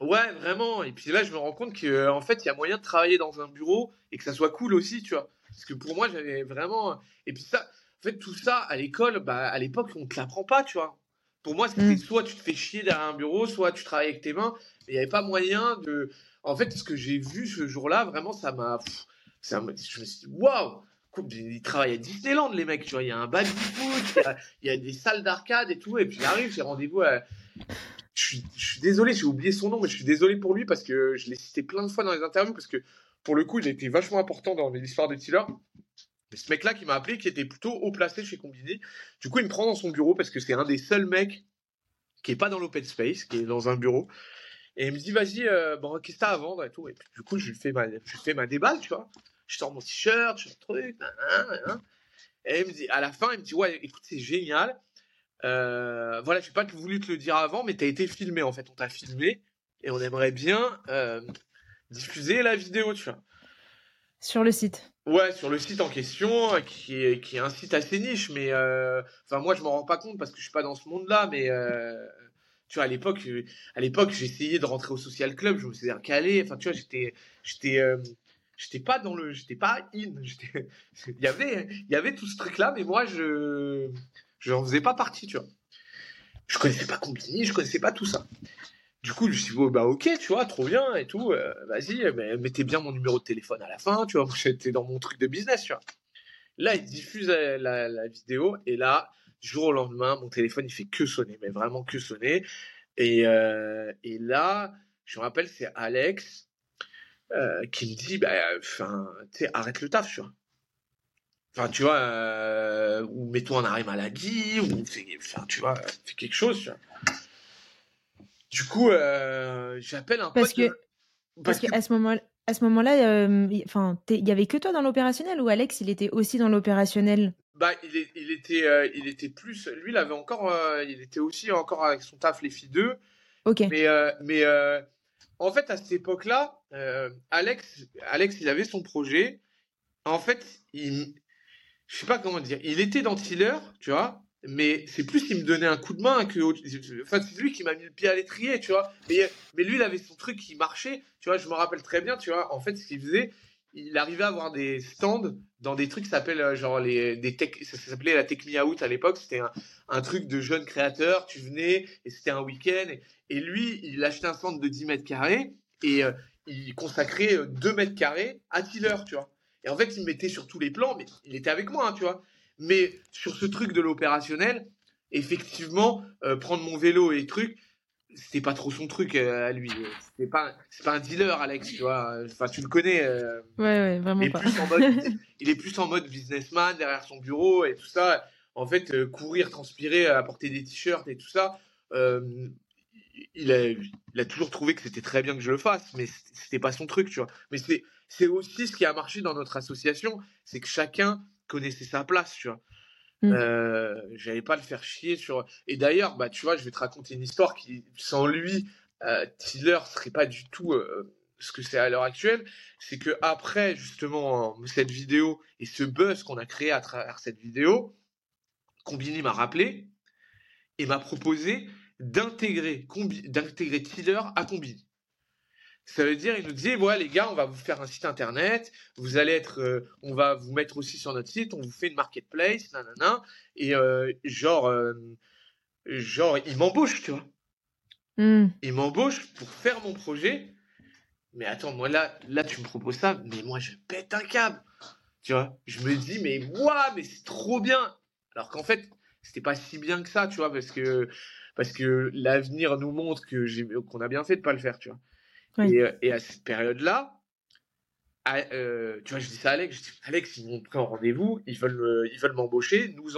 Ouais, vraiment. Et puis là, je me rends compte qu'en en fait, il y a moyen de travailler dans un bureau et que ça soit cool aussi, tu vois. Parce que pour moi, j'avais vraiment. Et puis ça, en fait, tout ça à l'école, bah, à l'époque, on te l'apprend pas, tu vois. Pour moi, c'était mm. soit tu te fais chier derrière un bureau, soit tu travailles avec tes mains. Il n'y avait pas moyen de. En fait, ce que j'ai vu ce jour-là, vraiment, ça m'a. Je me suis dit, waouh! Ils travaillent à Disneyland, les mecs, tu vois. Il y a un de foot, il y, a, des salles d'arcade et tout. Et puis, il arrive, j'ai rendez-vous à. Je suis, désolé, j'ai oublié son nom, mais je suis désolé pour lui parce que je l'ai cité plein de fois dans les interviews parce que pour le coup, il a été vachement important dans l'histoire de Tiller. Ce mec-là qui m'a appelé, qui était plutôt haut placé chez Combini, du coup, il me prend dans son bureau parce que c'est un des seuls mecs qui est pas dans l'open space, qui est dans un bureau. Et il me dit, vas-y, euh, qu'est-ce que t'as à vendre et tout. Et du coup, je lui fais ma, je déballe, tu vois. Je sors mon t-shirt, je fais un truc, Et à la fin, il me dit, ouais, écoute, c'est génial. Euh, voilà, j'ai pas voulu te le dire avant, mais t'as été filmé, en fait. On t'a filmé et on aimerait bien euh, diffuser la vidéo, tu vois. Sur le site. Ouais, sur le site en question, euh, qui est, qui est un site assez niche, mais euh, enfin moi je m'en rends pas compte parce que je suis pas dans ce monde-là, mais tu vois à l'époque, à l'époque j'essayais de rentrer au social club, je me faisais caler, enfin tu vois j'étais, j'étais, j'étais pas dans le, j'étais pas in, (laughs) il y avait, il y avait tout ce truc-là, mais moi je, je n'en faisais pas partie, tu vois. Je connaissais pas Combini, je connaissais pas tout ça. Du coup, je me suis dit, bah ok, tu vois, trop bien et tout, euh, vas-y, mais mettez bien mon numéro de téléphone à la fin, tu vois, j'étais dans mon truc de business, tu vois. Là, il diffuse la, vidéo et là, jour au lendemain, mon téléphone, il fait que sonner, mais vraiment que sonner. Et, euh, et là, je me rappelle, c'est Alex euh, qui me dit, bah, enfin, tu arrête le taf, tu vois. Enfin, tu vois, ou mets-toi en arrêt maladie, ou enfin, tu vois, fais quelque chose, tu vois. Du coup, euh, j'appelle un parce Que, parce, qu'à ce moment-là, à ce moment-là, enfin, il y avait que toi dans l'opérationnel ou Alex, il était aussi dans l'opérationnel? Bah, il, il était, euh, il était plus. Lui, il avait encore, euh, il était aussi encore avec son taf les filles 2. Ok. Mais, mais en fait, à cette époque-là, Alex, Alex, il avait son projet. En fait, il, je sais pas comment dire, il était dans Tiller, tu vois, mais c'est plus qu'il me donnait un coup de main que enfin c'est lui qui m'a mis le pied à l'étrier tu vois. Mais lui il avait son truc qui marchait tu vois je me rappelle très bien tu vois. En fait ce qu'il faisait il arrivait à avoir des stands dans des trucs qui s'appellent euh, genre les des tech ça s'appelait la Tech Me Out à l'époque. C'était un, un, truc de jeunes créateurs tu venais et c'était un week-end. Et, lui il achetait un stand de 10 mètres carrés et euh, il consacrait 2 euh, mètres carrés à Tiller tu vois et en fait il me mettait sur tous les plans mais il était avec moi hein, tu vois mais sur ce truc de l'opérationnel, effectivement, euh, prendre mon vélo et trucs, c'était pas trop son truc euh, à lui. C'est pas, c'est pas un dealer, Alex, tu vois. Enfin, tu le connais. Euh, ouais, ouais, vraiment il est pas. Plus en mode, (laughs) il est plus en mode businessman derrière son bureau et tout ça. En fait, courir, transpirer, apporter des t-shirts et tout ça. il a, il a toujours trouvé que c'était très bien que je le fasse, mais c'était pas son truc, tu vois. Mais c'est, c'est aussi ce qui a marché dans notre association, c'est que chacun connaissait sa place, tu vois. Mmh. Euh, j'allais pas le faire chier sur. Et d'ailleurs, bah, tu vois, je vais te raconter une histoire qui, sans lui, euh, Tiller serait pas du tout euh, ce que c'est à l'heure actuelle. C'est que après, justement, cette vidéo et ce buzz qu'on a créé à travers cette vidéo, Combini m'a rappelé et m'a proposé d'intégrer d'intégrer Tiller à Combini. Ça veut dire, il nous dit, voilà les gars, on va vous faire un site internet, vous allez être, euh, on va vous mettre aussi sur notre site, on vous fait une marketplace, nanana, et euh, genre, euh, genre, il m'embauche, tu vois. Hmm. Il m'embauche pour faire mon projet. Mais attends, moi là, là tu me proposes ça, mais moi je pète un câble, tu vois. Je me dis, mais moi, mais c'est trop bien. Alors qu'en fait, c'était pas si bien que ça, tu vois, parce que parce que l'avenir nous montre que qu'on a bien fait de pas le faire, tu vois. Euh, et, à cette période-là, euh, tu vois, je dis ça à Alex, je dis, Alex, ils m'ont pris en rendez-vous, ils veulent, ils veulent m'embaucher, nous,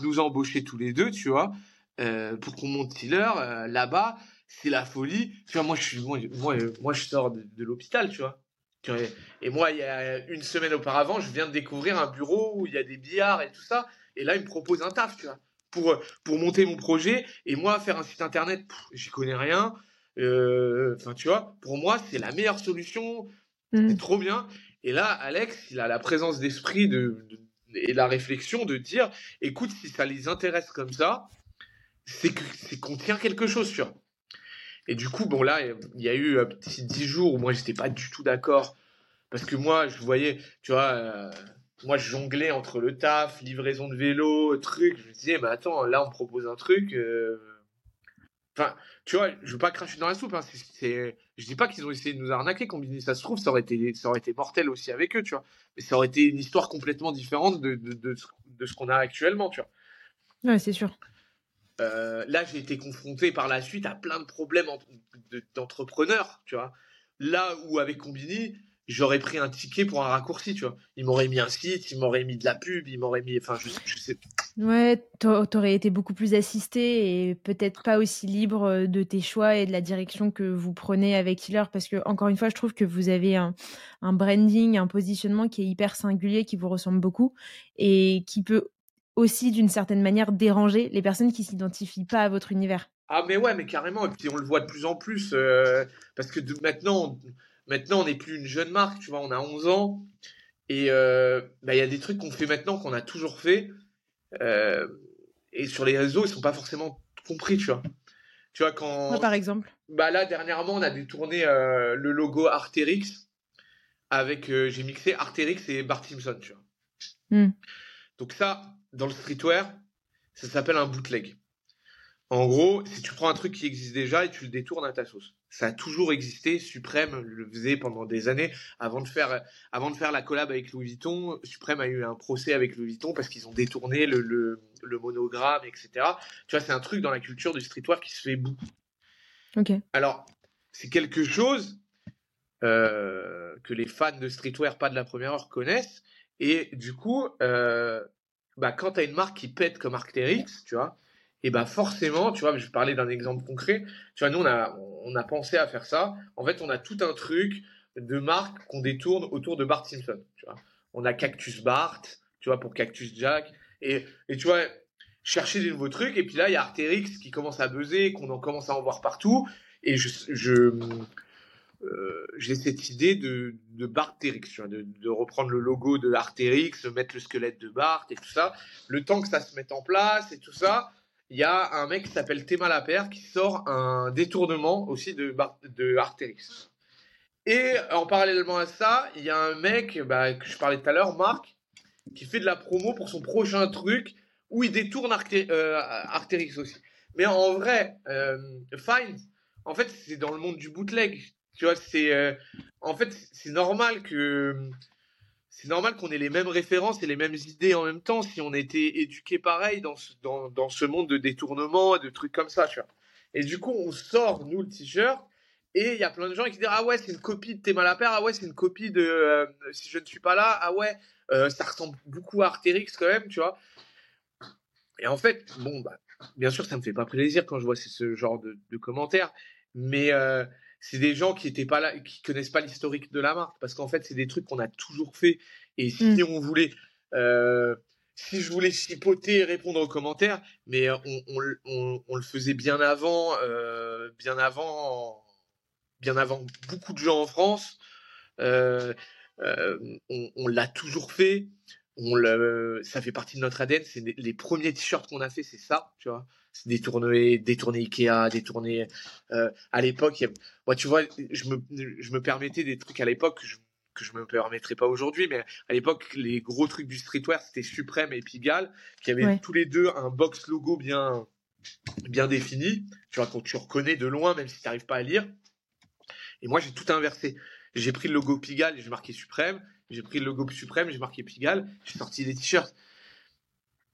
nous embaucher tous les deux, tu vois, euh, pour qu'on monte Tiller, là-bas, c'est la folie. Tu vois, moi, je, sors de, l'hôpital, tu vois. Et moi, il y a une semaine auparavant, je viens de découvrir un bureau où il y a des billards et tout ça. Et là, il me propose un taf, tu vois, pour, pour monter mon projet. Et moi, faire un site internet, j'y connais rien. Euh, enfin, tu vois, pour moi, c'est la meilleure solution. C'est mmh. trop bien. Et là, Alex, il a la présence d'esprit de, et la réflexion de dire, écoute, si ça les intéresse comme ça, c'est qu'on tient quelque chose, tu vois. Et du coup, bon là, il y a eu un petit dix jours où moi, j'étais pas du tout d'accord. Parce que moi, je voyais, tu vois, euh, moi, je jonglais entre le taf, livraison de vélo, truc. Je me disais, mais attends, là, on me propose un truc. Euh, Enfin, tu vois, je veux pas cracher dans la soupe. Hein, c'est, je dis pas qu'ils ont essayé de nous arnaquer. Combini, ça se trouve, ça aurait été, ça aurait été mortel aussi avec eux, tu vois. Mais ça aurait été une histoire complètement différente de, de, de, ce qu'on a actuellement, tu vois. Ouais, c'est sûr. Euh, là, j'ai été confronté par la suite à plein de problèmes d'entrepreneurs, tu vois. Là où avec Combini, j'aurais pris un ticket pour un raccourci, tu vois. Ils m'auraient mis un site, ils m'auraient mis de la pub, ils m'auraient mis. Enfin, je, je sais. Ouais, t'aurais été beaucoup plus assisté et peut-être pas aussi libre euh, de tes choix et de la direction que vous prenez avec Healer parce que, encore une fois, je trouve que vous avez un, un branding, un positionnement qui est hyper singulier, qui vous ressemble beaucoup et qui peut aussi, d'une certaine manière, déranger les personnes qui s'identifient pas à votre univers. Ah, mais ouais, mais carrément. Et puis, on le voit de plus en plus euh, parce que maintenant. Maintenant, on n'est plus une jeune marque, tu vois, on a 11 ans. Et euh, bah, il y a des trucs qu'on fait maintenant qu'on a toujours fait. Euh, et sur les réseaux, ils sont pas forcément compris, tu vois. Tu vois, quand. par exemple. Bah là, dernièrement, on a détourné euh, le logo Arterix avec. J'ai mixé Arterix et Bart Simpson, tu vois. Hmm. Donc, ça, dans le streetwear, ça s'appelle un bootleg. En gros, si tu prends un truc qui existe déjà et tu le détournes à ta sauce. Ça a toujours existé. Suprême le faisait pendant des années. Avant de faire, avant de faire la collab avec Louis Vuitton, Suprême a eu un procès avec Louis Vuitton parce qu'ils ont détourné le, le, monogramme, etc. Tu vois, c'est un truc dans la culture du streetwear qui se fait beaucoup. Ok. Alors, c'est quelque chose euh, que les fans de streetwear, pas de la première heure, connaissent. Et du coup, euh, bah, quand tu as une marque qui pète comme Arc'teryx, tu vois, et ben forcément, tu vois, je vais parler d'un exemple concret. Tu vois, nous on a on a pensé à faire ça. En fait, on a tout un truc de marque qu'on détourne autour de Bart Simpson. Tu vois, on a Cactus Bart, tu vois, pour Cactus Jack, et, et tu vois, chercher des nouveaux trucs. Et puis là, il y a Arterix qui commence à buzzer, qu'on en commence à en voir partout. Et je, euh, j'ai cette idée de, de Bartérix, tu vois, de, de, reprendre le logo de Arterix, mettre le squelette de Bart et tout ça. Le temps que ça se mette en place et tout ça, il y a un mec qui s'appelle Théma Lapère qui sort un détournement aussi de, de Arterix. Et en parallèlement à ça, il y a un mec bah, que je parlais tout à l'heure, Marc, qui fait de la promo pour son prochain truc où il détourne euh, Arterix aussi. Mais en vrai, euh, Fine, en fait, c'est dans le monde du bootleg. Tu vois, c'est euh, en fait c'est normal que c'est normal qu'on ait les mêmes références et les mêmes idées en même temps si on était éduqué pareil dans ce, dans, dans ce monde de détournement et de trucs comme ça, tu vois. Et du coup, on sort, nous, le t-shirt, et il y a plein de gens qui disent Ah ouais, c'est une copie de Théma Lapère, ah ouais, c'est une copie de euh, Si je ne suis pas là, ah ouais, euh, ça ressemble beaucoup à Artérix quand même, tu vois. Et en fait, bon, bah, bien sûr, ça me fait pas plaisir quand je vois ce genre de, de commentaires, mais euh, c'est des gens qui étaient pas là, qui connaissent pas l'historique de la marque, parce qu'en fait, c'est des trucs qu'on a toujours fait. Et si mmh. on voulait, euh, si je voulais chipoter et répondre aux commentaires, mais on, on, on, le faisait bien avant, euh, bien avant, bien avant beaucoup de gens en France. Euh, euh on, l'a toujours fait. On le, ça fait partie de notre ADN. C'est les premiers t-shirts qu'on a fait, c'est ça, tu vois détourner, détourner Ikea, détourner. Euh, à l'époque, moi, tu vois, je me, je me permettais des trucs à l'époque que je, que je me permettrais pas aujourd'hui, mais à l'époque, les gros trucs du streetwear, c'était Suprême et Pigalle, qui avaient tous les deux un box logo bien, bien défini. Tu vois, quand tu reconnais de loin, même si tu n'arrives pas à lire. Et moi, j'ai tout inversé. J'ai pris le logo Pigalle et j'ai marqué Suprême. J'ai pris le logo Suprême, j'ai marqué Pigalle. J'ai sorti des t-shirts.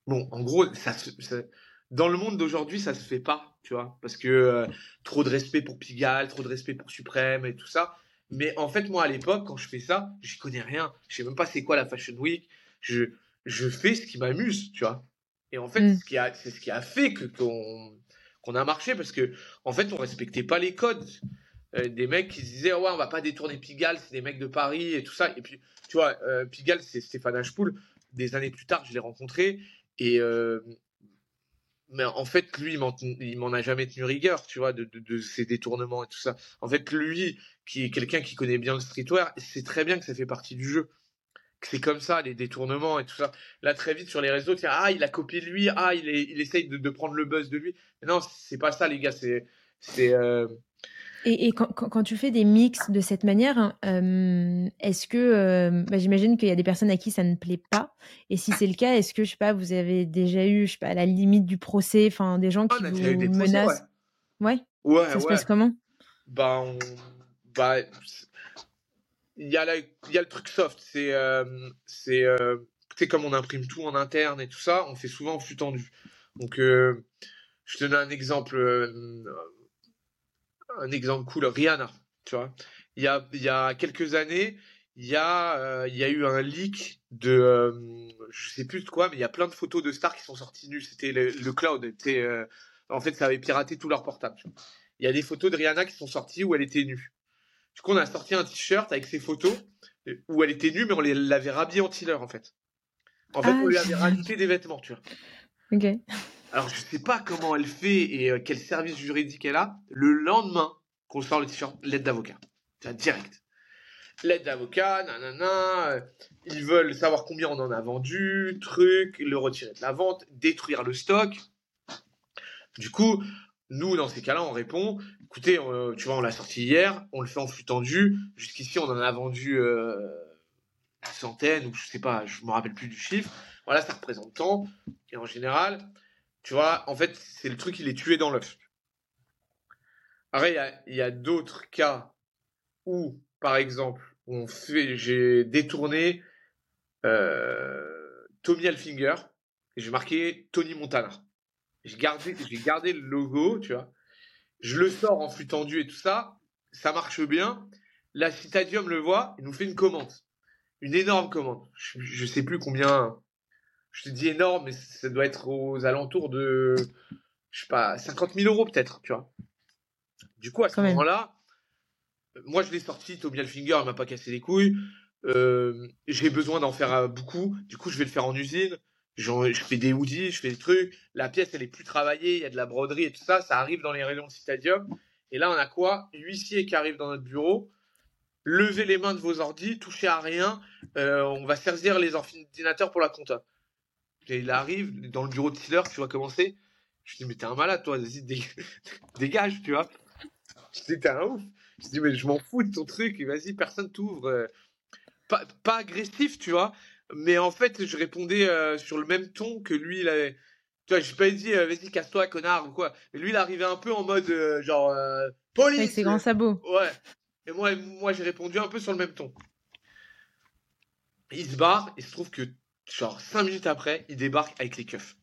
Bon, en gros, ça, ça, dans le monde d'aujourd'hui, ça se fait pas, tu vois, parce que euh, trop de respect pour Pigalle, trop de respect pour Suprême et tout ça. Mais en fait, moi, à l'époque, quand je fais ça, je connais rien. Je sais même pas c'est quoi la Fashion Week. Je, je fais ce qui m'amuse, tu vois. Et en fait, mm. c'est ce qui a fait que qu'on a marché parce que en fait, on respectait pas les codes. Euh, des mecs qui se disaient ouais, on va pas détourner Pigalle, c'est des mecs de Paris et tout ça. Et puis, tu vois, euh, Pigalle, c'est Stéphane Ashpool. Des années plus tard, je l'ai rencontré et euh, mais en fait, lui, il m'en a jamais tenu rigueur, tu vois, de, de, ses détournements et tout ça. En fait, lui, qui est quelqu'un qui connaît bien le streetwear, c'est très bien que ça fait partie du jeu. C'est comme ça, les détournements et tout ça. Là, très vite, sur les réseaux, tu ah, il a copié lui, ah, il, il essaye de, de prendre le buzz de lui. Mais non, c'est pas ça, les gars, c'est, c'est, euh, et, quand, tu fais des mix de cette manière, euh, est-ce que, euh, bah, j'imagine qu'il y a des personnes à qui ça ne plaît pas. Et si c'est le cas, est-ce que, je sais pas, vous avez déjà eu, je sais pas, à la limite du procès, enfin, des gens qui vous menacent Ouais. Ouais, Ça se ouais. passe comment? Bah, on- bah, il y a la- il y a le truc soft. C'est, euh, c'est, euh, comme on imprime tout en interne et tout ça, on fait souvent en flux tendu. Donc, je te donne un exemple, un exemple cool. Rihanna, tu vois. Il y a, il y a quelques années, il y a, euh, il y a eu un leak de, euh, je sais plus de quoi, mais il y a plein de photos de stars qui sont sorties nues. C'était le, le cloud. était, euh, en fait, ça avait piraté tous leurs portables. tu vois. Il y a des photos de Rihanna qui sont sorties où elle était nue. Du coup, on a sorti un t-shirt avec ces photos euh, où elle était nue, mais on l'avait rhabillée en tiller, en fait. En fait, Ah, on lui avait rajouté des vêtements, tu vois. Ok. Alors, je sais pas comment elle fait et euh, quel service juridique elle a. Le lendemain qu'on sort le t-shirt, lettre d'avocat. Direct. Lettre d'avocat, nanana. euh, Ils veulent savoir combien on en a vendu, truc, le retirer de la vente, détruire le stock. Du coup, nous, dans ces cas-là, on répond écoutez, euh, tu vois, on l'a sorti hier, on le fait en flux tendu. Jusqu'ici, on en a vendu euh, une centaine, ou je sais pas, je me rappelle plus du chiffre. Voilà, ça représente tant. Et en général, tu vois, en fait, c'est le truc, il est tué dans l'œuf. Après, il y a, d'autres cas où, par exemple, j'ai détourné euh, Tommy Hilfiger et j'ai marqué Tony Montana. J'ai gardé, le logo, tu vois. Je le sors en flux tendu et tout ça, ça marche bien. La Citadium le voit et nous fait une commande, une énorme commande. Je, je sais plus combien. Je te dis énorme, mais ça doit être aux alentours de, je sais pas, 50 000 euros peut-être, tu vois. Du coup, à ce moment-là, moi je l'ai sorti, Tommy Hilfiger, il m'a pas cassé les couilles. Euh, j'ai besoin d'en faire euh, beaucoup. Du coup, je vais le faire en usine. Je fais des hoodies, je fais des trucs. La pièce, elle est plus travaillée. Il y a de la broderie et tout ça. Ça arrive dans les rayons de Citadium. Et là, on a quoi? Huissier qui arrive dans notre bureau. Levez les mains de vos ordis, touchez à rien. Euh, on va saisir les ordinateurs pour la compta. Et il arrive dans le bureau de Tiller, tu vas commencer. Je dis, mais t'es un malade, toi, vas-y, dé- (laughs) dégage, tu vois. Je dis, t'es un ouf. Je dis, mais je m'en fous de ton truc, vas-y, personne t'ouvre. Pas, pas agressif, tu vois, mais en fait, je répondais euh, sur le même ton que lui, il avait. Tu vois, j'ai pas dit, euh, vas-y, casse-toi, connard, ou quoi. Mais lui, il arrivait un peu en mode, euh, genre, police Avec ses grands sabots. Ouais. Et moi, moi j'ai répondu un peu sur le même ton. Il se barre, il se trouve que, genre, 5 minutes après, il débarque avec les keufs.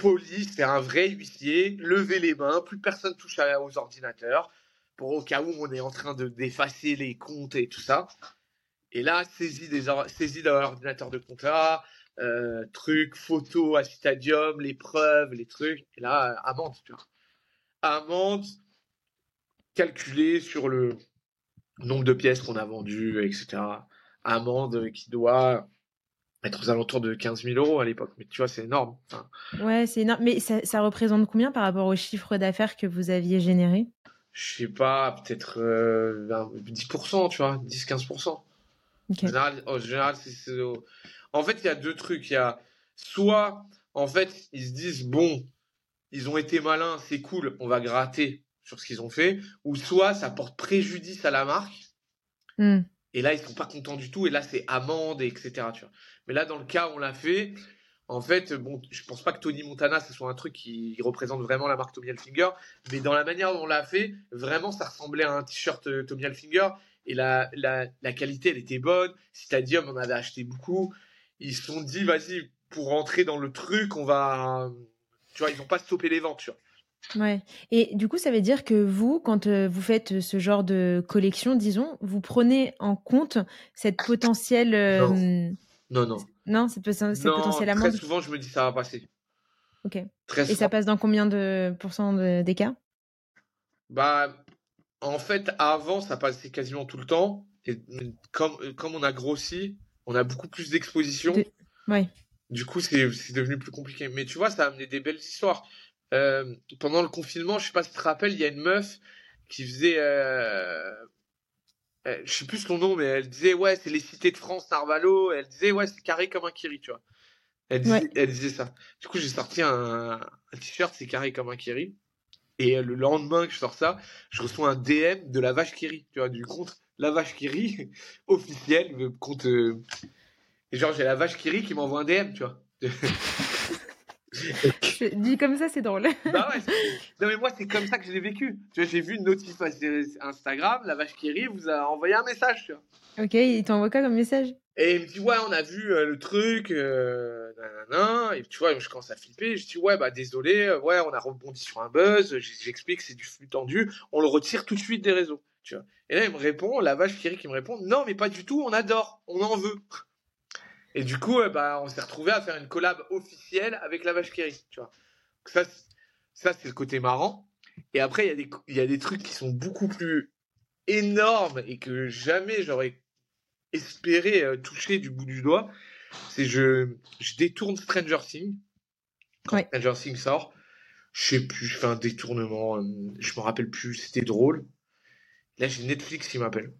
Police, c'est un vrai huissier, levez les mains, plus personne touche aux ordinateurs, pour au cas où on est en train de d'effacer les comptes et tout ça. Et là, saisie des de compta, euh, trucs, photos à Stadium, les preuves, les trucs. Et là, amende, tu vois. Amende calculée sur le nombre de pièces qu'on a vendues, etc. Amende qui doit être aux alentours de 15 000 euros à l'époque. Mais tu vois, c'est énorme. Enfin, Ouais, c'est énorme. Mais ça, ça représente combien par rapport au chiffre d'affaires que vous aviez généré? je sais pas, peut-être euh, un- 10%, tu vois, 10-15%. Ok. En général, en général, En fait, il y a deux trucs. Il y a soit, en fait, ils se disent, bon, ils ont été malins, c'est cool, on va gratter sur ce qu'ils ont fait. Ou soit, ça porte préjudice à la marque. Hmm. Et là, ils sont pas contents du tout. Et là, c'est amende, et etc. Tu vois. Mais là, dans le cas où on l'a fait, en fait, bon, je pense pas que Tony Montana, ce soit un truc qui représente vraiment la marque Tommy Hilfiger. Mais dans la manière dont on l'a fait, vraiment, ça ressemblait à un t-shirt euh, Tommy Hilfiger. Et la, la, la qualité, elle était bonne. Stadium, on avait acheté beaucoup. Ils se sont dit, vas-y, pour rentrer dans le truc, on va. Tu vois, ils n'ont pas stoppé les ventes, tu vois. Ouais. Et du coup, ça veut dire que vous, quand euh, vous faites ce genre de collection, disons, vous prenez en compte cette potentielle. euh, Non, non. non, cette, poten- cette non, potentielle très souvent, je me dis, ça va passer. Ok. Très Et ça passe dans combien de pourcents de- des cas? Bah, en fait, avant, ça passait quasiment tout le temps. Et comme, comme on a grossi, on a beaucoup plus d'exposition. De- Ouais. Du coup, c'est c'est devenu plus compliqué. Mais tu vois, ça a amené des belles histoires. Euh, pendant le confinement, je sais pas si tu te rappelles, il y a une meuf qui faisait. Euh, euh, je sais plus son nom, mais elle disait Ouais, c'est les cités de France, Narvalo. Elle disait Ouais, c'est carré comme un Kiri, tu vois. Elle disait, Ouais. elle disait ça. Du coup, j'ai sorti un, un t-shirt, c'est carré comme un Kiri. Et euh, le lendemain que je sors ça, je reçois un DM de la vache Kiri, tu vois, du compte La Vache Kiri, (laughs) officiel, le compte. euh, Et genre, j'ai la vache Kiri qui m'envoie un DM, tu vois. (laughs) Dit comme ça, c'est drôle. bah ouais, non mais moi c'est comme ça que je l'ai vécu. Tu vois, j'ai vu une notification Instagram, la vache qui rit vous a envoyé un message. Tu vois. Ok, il t'envoie quoi comme message? Et il me dit ouais, on a vu euh, le truc, euh, nanana. et tu vois, je commence à flipper. Je dis ouais, bah désolé, euh, ouais, on a rebondi sur un buzz. J'explique, c'est du flux tendu, on le retire tout de suite des réseaux. Tu vois. Et là il me répond, la vache qui rit qui me répond, non mais pas du tout, on adore, on en veut. Et du coup, bah, on s'est retrouvé à faire une collab officielle avec la vache Kerry, tu vois. ça, ça c'est le côté marrant. Et après, il y, a des, y a des trucs qui sont beaucoup plus énormes et que jamais j'aurais espéré euh, toucher du bout du doigt. C'est je, je détourne Stranger Things. Quand Stranger Things sort, je sais plus, je fais un détournement, euh, je me rappelle plus, c'était drôle. Là, j'ai Netflix qui m'appelle.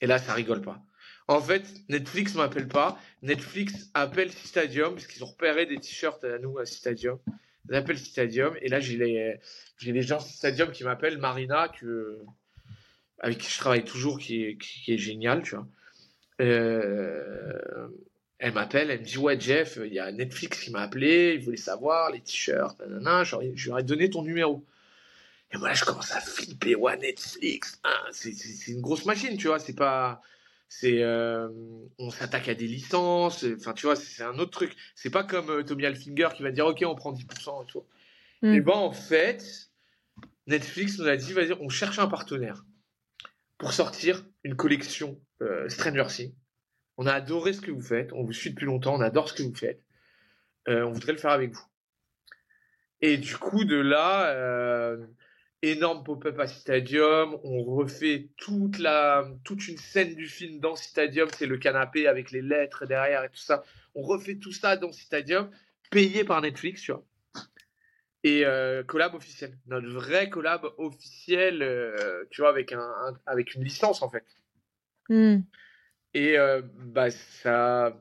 Et là, ça rigole pas. En fait, Netflix m'appelle pas. Netflix appelle Stadium parce qu'ils ont repéré des t-shirts à nous à Stadium. Ils appellent Stadium et là j'ai les j'ai les gens Stadium qui m'appellent Marina avec qui je travaille toujours qui est qui, est génial, tu vois. Euh, elle m'appelle, elle me dit ouais Jeff, il y a Netflix qui m'a appelé, il voulait savoir les t-shirts, je lui aurais donné ton numéro. Et moi là je commence à flipper, ouais Netflix, hein, c'est une grosse machine, tu vois, c'est pas c'est euh, on s'attaque à des licences enfin tu vois c'est un autre truc. C'est pas comme euh, Tommy Alfinger qui va dire ok on prend 10% et tout. Mm. et ben en fait Netflix nous a dit vas-y on cherche un partenaire pour sortir une collection euh, Stranger Things. On a adoré ce que vous faites on vous suit depuis longtemps on adore ce que vous faites. On voudrait le faire avec vous. Et du coup de là énorme pop-up à Stadium, on refait toute la toute une scène du film dans Stadium, c'est le canapé avec les lettres derrière et tout ça. On refait tout ça dans Stadium, payé par Netflix, tu vois. Et euh, collab officiel, notre vrai collab officiel, euh, tu vois, avec un, avec une licence en fait. Hmm. Et euh, bah ça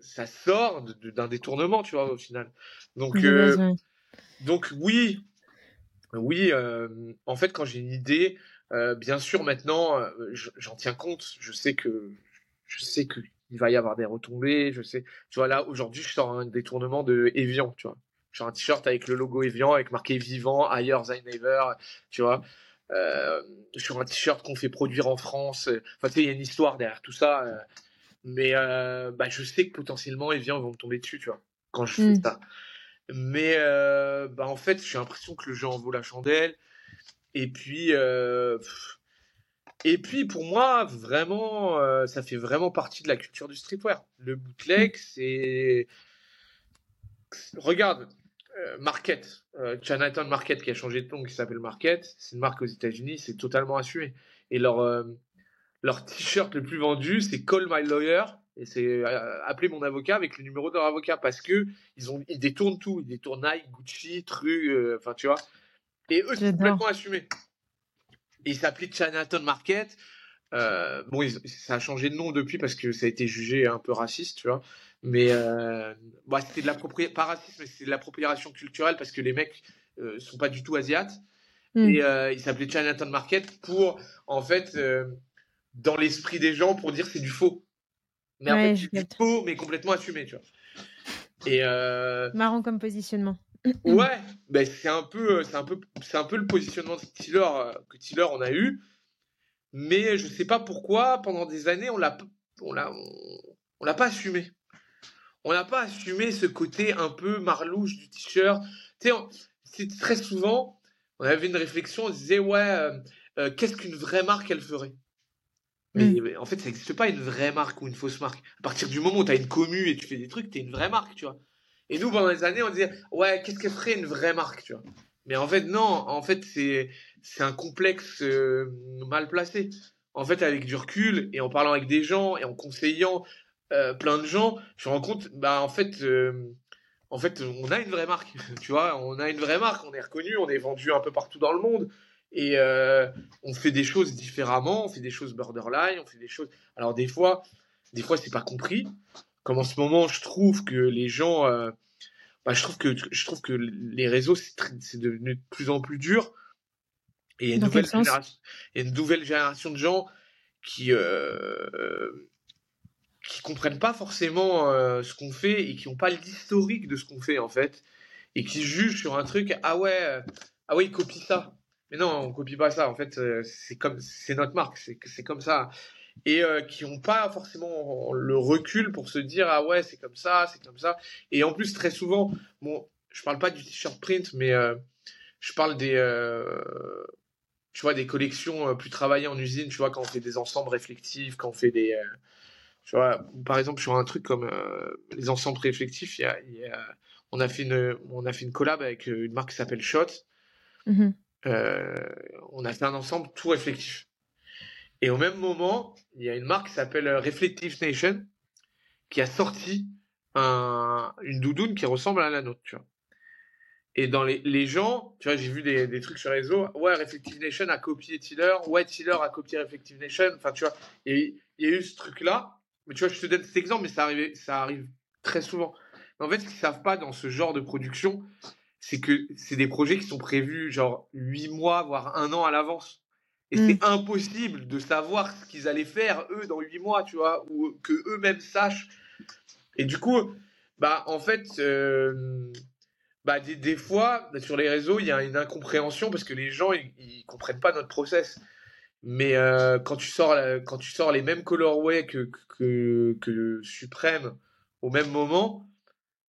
ça sort d'un détournement, tu vois, au final. Donc donc oui, oui, euh, en fait, quand j'ai une idée, euh, bien sûr, maintenant, euh, j'en tiens compte. Je sais que je sais que il va y avoir des retombées. Je sais, tu vois là, aujourd'hui, je sors un détournement de Evian, tu vois. J'ai un t-shirt avec le logo Evian, avec marqué Vivant, Higher Than Ever, tu vois. sur un t-shirt qu'on fait produire en France. Enfin, tu sais, il y a une histoire derrière tout ça. mais bah, je sais que potentiellement, Evian vont me tomber dessus, tu vois, quand je fais mmh. ça. Mais euh, bah en fait, j'ai l'impression que le jeu en vaut la chandelle. Et puis, euh, et puis pour moi, vraiment, euh, ça fait vraiment partie de la culture du streetwear. Le bootleg, c'est. Regarde, Market, Chinatown Market qui a changé de nom, qui s'appelle Market, c'est une marque aux États-Unis, c'est totalement assumé. Et leur, leur t-shirt le plus vendu, c'est Call My Lawyer et c'est euh, appeler mon avocat avec le numéro de leur avocat parce que ils ont ils détournent tout, ils détournent Nike, Gucci, truc, euh, enfin tu vois. Et eux c'est complètement assumé. Et il s'appelait Chinatown Market. Euh, bon, ça a changé de nom depuis parce que ça a été jugé un peu raciste, tu vois. Mais euh, bah, c'était de la pas raciste, mais c'était de l'appropriation culturelle parce que les mecs euh, sont pas du tout asiates. Hmm. Et il s'appelait Chinatown Market pour, en fait, dans l'esprit des gens, pour dire c'est du faux. Mais en fait, mais complètement assumé, tu vois. Et euh... Marrant comme positionnement. ouais, ben c'est un peu, c'est un peu, c'est un peu le positionnement de Tiller euh, que Tiller on a eu, mais je sais pas pourquoi pendant des années on l'a, on l'a, on, l'a pas assumé. On n'a pas assumé ce côté un peu marlouche du t-shirt. Tu sais, très souvent, on avait une réflexion, on disait ouais, euh, euh, qu'est-ce qu'une vraie marque elle ferait? Mmh. Mais en fait, ça n'existe pas une vraie marque ou une fausse marque. À partir du moment où tu as une commu et tu fais des trucs, tu es une vraie marque, tu vois. Et nous, pendant les années, on disait, ouais, qu'est-ce qu'elle ferait une vraie marque, tu vois. Mais en fait, non, en fait, c'est, c'est un complexe euh, mal placé. En fait, avec du recul et en parlant avec des gens et en conseillant euh, plein de gens, je me rends compte, bah, en fait, euh, en fait, on a une vraie marque, (laughs) tu vois, on a une vraie marque, on est reconnu, on est vendu un peu partout dans le monde. Et euh, on fait des choses différemment, on fait des choses borderline, on fait des choses. Alors des fois, des fois c'est pas compris. Comme en ce moment, je trouve que les gens, euh, bah, je trouve que je trouve que les réseaux c'est devenu de plus en plus dur. Et il y a une, nouvelle génération, une nouvelle génération de gens qui euh, qui comprennent pas forcément euh, ce qu'on fait et qui n'ont pas l'historique de ce qu'on fait en fait et qui jugent sur un truc ah ouais euh, ah ouais ils copient ça mais non on copie pas ça. En fait euh, c'est comme c'est notre marque. C'est comme ça. Et qui n'ont pas forcément le recul pour se dire ah ouais c'est comme ça c'est comme ça. Et en plus très souvent bon je parle pas du t-shirt print mais je parle des tu vois des collections plus travaillées en usine tu vois quand on fait des ensembles réflectifs quand on fait des tu vois, par exemple, sur un truc comme euh, les ensembles réflectifs, y y a, on, a fait une, on a fait une collab avec euh, une marque qui s'appelle Shot. Mmh euh, on a fait un ensemble tout réflectif. Et au même moment, il y a une marque qui s'appelle Reflective Nation qui a sorti un, une doudoune qui ressemble à la nôtre. Et dans les, gens, tu vois, j'ai vu des, des, trucs sur les réseaux, ouais, Reflective Nation a copié Tiller, ouais, Tiller a copié Reflective Nation, enfin, tu vois, il y a eu ce truc-là, mais tu vois, je te donne cet exemple, mais ça arrive, ça arrive très souvent. en fait, ce qu'ils savent pas dans ce genre de production, c'est que c'est des projets qui sont prévus genre huit mois, voire un an à l'avance. Et mm. c'est impossible de savoir ce qu'ils allaient faire, eux, dans huit mois, tu vois, ou que eux-mêmes sachent. Et du coup, bah, en fait, euh, bah, des, des, fois, sur les réseaux, il y a une incompréhension parce que les gens, ils, ils comprennent pas notre process. Mais euh, quand, tu sors, quand tu sors les mêmes colorways que, que, que Supreme au même moment,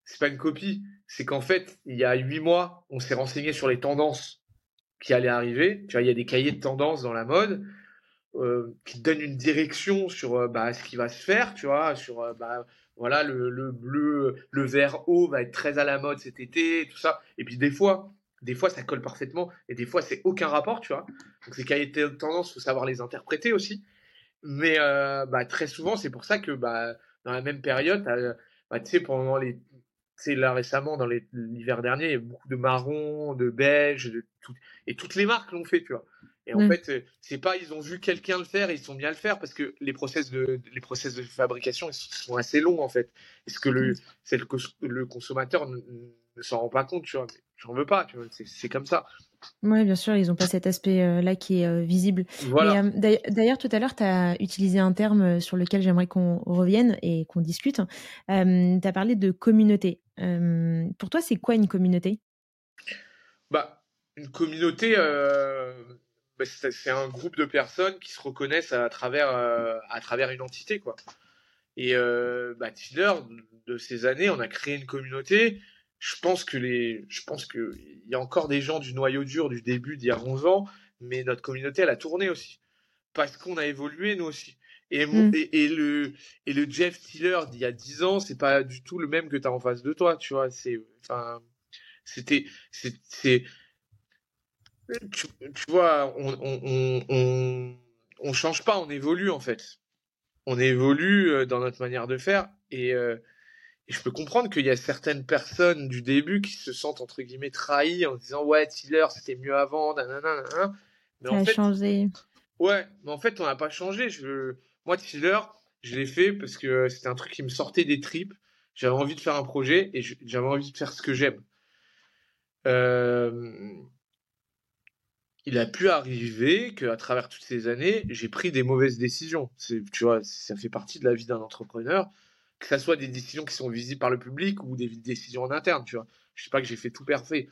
c'est pas une copie. C'est qu'en fait, il y a huit mois, on s'est renseigné sur les tendances qui allaient arriver. Tu vois, il y a des cahiers de tendances dans la mode euh, qui donnent une direction sur euh, bah, ce qui va se faire. Tu vois, sur euh, bah, voilà, le, le bleu, le vert haut va être très à la mode cet été, tout ça. Et puis des fois, des fois, ça colle parfaitement et des fois, c'est aucun rapport, tu vois. Donc, ces cahiers de tendance, faut savoir les interpréter aussi. Mais bah, très souvent, c'est pour ça que bah, dans la même période, bah, tu sais, pendant les. Tu là récemment, dans l'hiver dernier, il y a beaucoup de marron, de beige, de tout, et toutes les marques l'ont fait, tu vois. Et en mmh. fait, c'est pas ils ont vu quelqu'un le faire et ils sont à le faire parce que les process de les process de fabrication ils sont assez longs en fait. Est-ce que le c'est le, le consommateur ne, ne s'en rend pas compte, tu vois j'en veux pas, tu vois, c'est comme ça. Oui, bien sûr, ils n'ont pas cet aspect-là qui est euh, visible. Voilà. D'ailleurs, tout à l'heure, tu as utilisé un terme euh, sur lequel j'aimerais qu'on revienne et qu'on discute. Euh, tu as parlé de communauté. Pour toi, c'est quoi une communauté? Bah, Une communauté, bah, c'est un groupe de personnes qui se reconnaissent à travers, une entité. Quoi. Et bah, de ces années, on a créé une communauté je pense que les, je pense que il y a encore des gens du noyau dur du début d'il y a 11 ans, mais notre communauté elle a tourné aussi parce qu'on a évolué nous aussi. Et, mmh. et, le et le Jeff Tiller d'il y a 10 ans, c'est pas du tout le même que tu as en face de toi, tu vois, c'est enfin c'était c'est tu, tu, vois, on, on, on, on, change pas, on évolue en fait. On évolue euh, dans notre manière de faire et euh, et je peux comprendre qu'il y a certaines personnes du début qui se sentent entre guillemets trahies en disant ouais Tiller c'était mieux avant, nanana, Mais en fait, changé. Ouais, mais en fait on n'a pas changé. Je... Moi Tiller, je l'ai fait parce que c'était un truc qui me sortait des tripes. J'avais envie de faire un projet et j'avais envie de faire ce que j'aime. Euh... Il a pu arriver qu'à travers toutes ces années, j'ai pris des mauvaises décisions. Tu vois, ça fait partie de la vie d'un entrepreneur que ça soit des décisions qui sont visibles par le public ou des décisions en interne, tu vois. Je sais pas que j'ai fait tout parfait,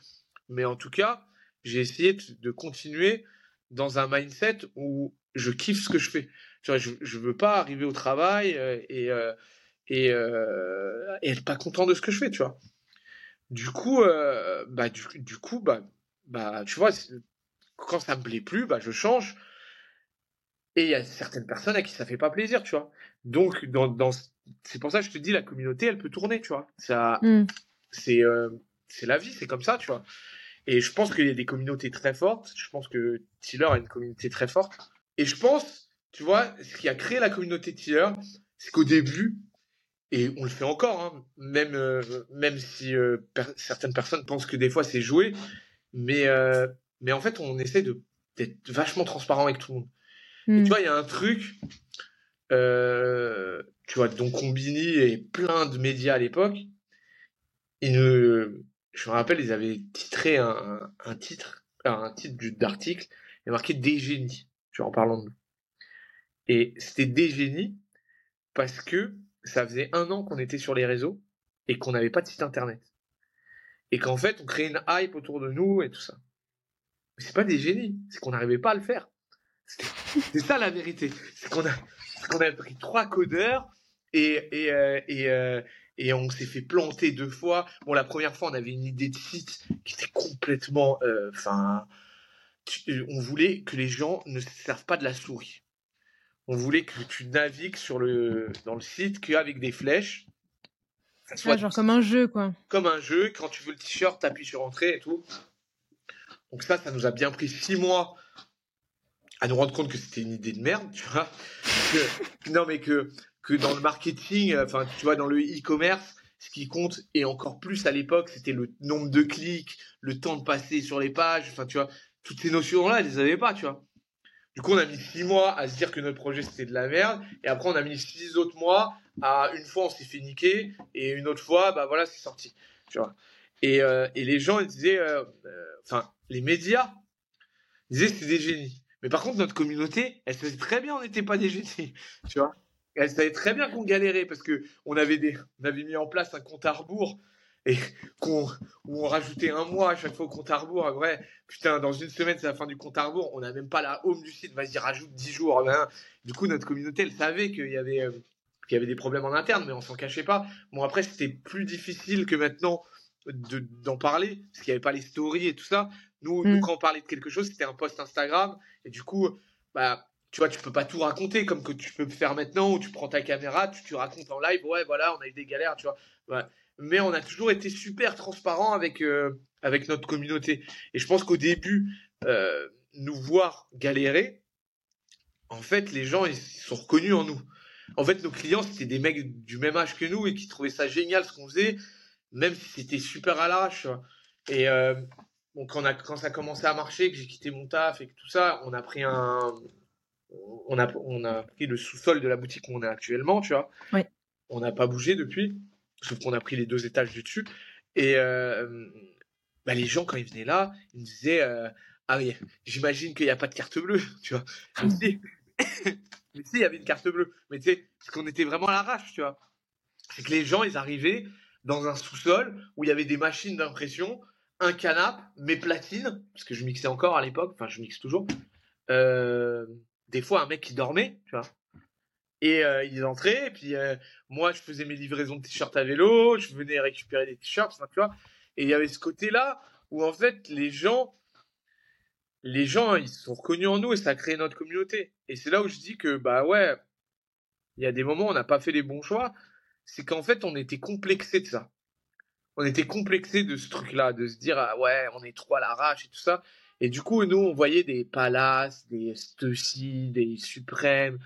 mais en tout cas, j'ai essayé de continuer dans un mindset où je kiffe ce que je fais. Tu vois, je, je veux pas arriver au travail euh, et euh, et, euh, et, être pas content de ce que je fais, tu vois. Du coup, euh, bah du, du, coup, bah bah tu vois, quand ça me plaît plus, bah je change. Et il y a certaines personnes à qui ça fait pas plaisir, tu vois. Donc, dans, dans c'est pour ça que je te dis, la communauté, elle peut tourner, tu vois. Ça, mm. c'est, euh, c'est la vie, c'est comme ça, tu vois. Et je pense qu'il y a des communautés très fortes. Je pense que Tiller a une communauté très forte. Et je pense, tu vois, ce qui a créé la communauté Tiller, c'est qu'au début, et on le fait encore, hein, même, euh, même si euh, certaines personnes pensent que des fois c'est joué, mais, mais en fait, on essaie d'être vachement transparent avec tout le monde. Et tu vois, il y a un truc, euh, tu vois, dont Combini et plein de médias à l'époque, ils ne, je me rappelle, ils avaient titré un, un titre, un titre d'article, et marqué des génies, tu en parlant de nous. Et c'était des génies parce que ça faisait un an qu'on était sur les réseaux et qu'on n'avait pas de site internet. Et qu'en fait, on créait une hype autour de nous et tout ça. Mais c'est pas des génies, c'est qu'on n'arrivait pas à le faire. C'est ça la vérité. C'est qu'on a, pris trois codeurs euh, euh, et on s'est fait planter deux fois. Bon, la première fois, on avait une idée de site qui était complètement. euh, Enfin. On voulait que les gens ne se servent pas de la souris. On voulait que tu navigues sur le, dans le site qu'avec des flèches. Ça soit Ouais, genre comme un jeu, quoi. comme un jeu. Quand tu veux le t-shirt, t'appuies sur entrée et tout. Donc ça, ça nous a bien pris six mois à nous rendre compte que c'était une idée de merde, tu vois. Que- (laughs) non, mais que, que dans le marketing, euh, enfin, tu vois, dans le e-commerce, ce qui compte, et encore plus à l'époque, c'était le nombre de clics, le temps de passer sur les pages, enfin, tu vois, toutes ces notions-là, elles les avaient pas, tu vois. Du coup, on a mis six mois à se dire que notre projet c'était de la merde, et après, on a mis six autres mois à une fois on s'est fait niquer, et une autre fois, bah voilà, c'est sorti, tu vois. Et, euh, et les gens ils disaient, euh, euh, enfin, les médias ils disaient c'est des génies. Mais par contre, notre communauté, elle savait très bien on n'était pas des génies, (laughs) tu vois. Elle savait très bien qu'on galérait parce que on avait des, on avait mis en place un compte à rebours et (laughs) qu'on, où on rajoutait un mois à chaque fois au compte à rebours. En vrai, putain, dans une semaine c'est la fin du compte à rebours. On n'a même pas la home du site. Vas-y, rajoute 10 jours. Ben, du coup, notre communauté, elle savait qu'il y avait, euh, qu'il y avait des problèmes en interne, mais on s'en cachait pas. Bon, après, c'était plus difficile que maintenant de, d'en parler parce qu'il n'y avait pas les stories et tout ça. Nous, nous, Mm. quand on parlait de quelque chose, c'était un post Instagram et du coup, bah, tu vois, tu peux pas tout raconter comme que tu peux faire maintenant où tu prends ta caméra, tu, tu racontes en live, ouais, voilà, on a eu des galères, tu vois. Ouais. Mais on a toujours été super transparent avec, euh, avec notre communauté. Et je pense qu'au début, euh, nous voir galérer, en fait, les gens, ils sont reconnus en nous. En fait, nos clients, c'était des mecs du même âge que nous et qui trouvaient ça génial ce qu'on faisait, même si c'était super à l'arrache. Et euh, bon, quand, on a, quand ça a commencé à marcher, que j'ai quitté mon taf et que tout ça, on a pris un, on a, on a pris le sous-sol de la boutique où on est actuellement, tu vois. On n'a pas bougé depuis, sauf qu'on a pris les deux étages du dessus. Et euh, bah, les gens, quand ils venaient là, ils me disaient euh, Ah oui, j'imagine qu'il n'y a pas de carte bleue, (laughs) tu vois. Mais si, (laughs) mais si, il y avait une carte bleue. Mais tu sais, parce qu'on était vraiment à l'arrache, tu vois. C'est que les gens, ils arrivaient dans un sous-sol où il y avait des machines d'impression, un canapé, mes platines, parce que je mixais encore à l'époque, enfin, je mixe toujours. Euh, des fois, un mec qui dormait, tu vois. Et euh, ils entraient, et puis euh, moi, je faisais mes livraisons de t-shirts à vélo, je venais récupérer des t-shirts, tu vois. Et il y avait ce côté-là où, en fait, les gens, les gens, ils se sont reconnus en nous et ça a créé notre communauté. Et c'est là où je dis que, bah ouais, il y a des moments où on n'a pas fait les bons choix. C'est qu'en fait, on était complexé de ça. On était complexé de ce truc-là, de se dire, ah ouais, on est trop à l'arrache et tout ça. Et du coup, nous, on voyait des Palaces, des Stussy, des Suprêmes.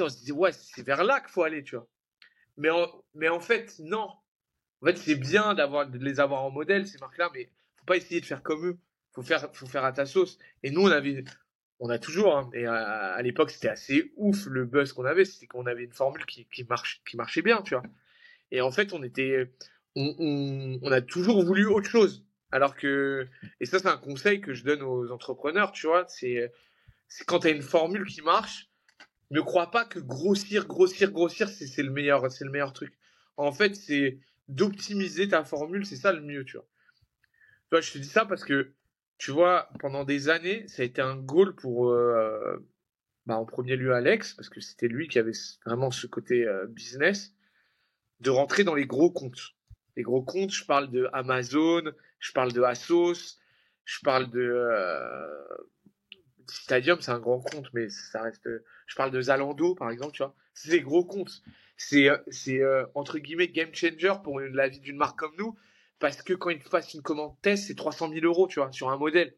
On se disait, ouais, c'est vers là qu'il faut aller, tu vois. Mais en, mais en fait, non. En fait, c'est bien d'avoir, de les avoir en modèle, ces marques-là, mais faut pas essayer de faire comme eux. Faut faire, faut faire à ta sauce. Et nous, on avait, on a toujours, hein, et à, l'époque, c'était assez ouf le buzz qu'on avait, c'était qu'on avait une formule qui, qui, marche, qui marchait bien, tu vois. Et en fait, on était, on, on, on a toujours voulu autre chose. Alors que, et ça, c'est un conseil que je donne aux entrepreneurs, tu vois, c'est, c'est quand tu as une formule qui marche, ne crois pas que grossir, grossir, grossir, c'est, le meilleur, c'est le meilleur truc. En fait, c'est d'optimiser ta formule, c'est ça le mieux. Tu vois, je te dis ça parce que, tu vois, pendant des années, ça a été un goal pour, euh, bah, en premier lieu, Alex, parce que c'était lui qui avait vraiment ce côté euh, business, de rentrer dans les gros comptes. Les gros comptes, je parle de Amazon, je parle de Asos, je parle de euh, Stadium, c'est un grand compte, mais ça reste. Je parle de Zalando, par exemple, tu vois. C'est des gros comptes. C'est, c'est euh, entre guillemets game changer pour une- la vie d'une marque comme nous, parce que quand ils fassent une commande test, c'est 300 000 euros, tu vois, sur un modèle.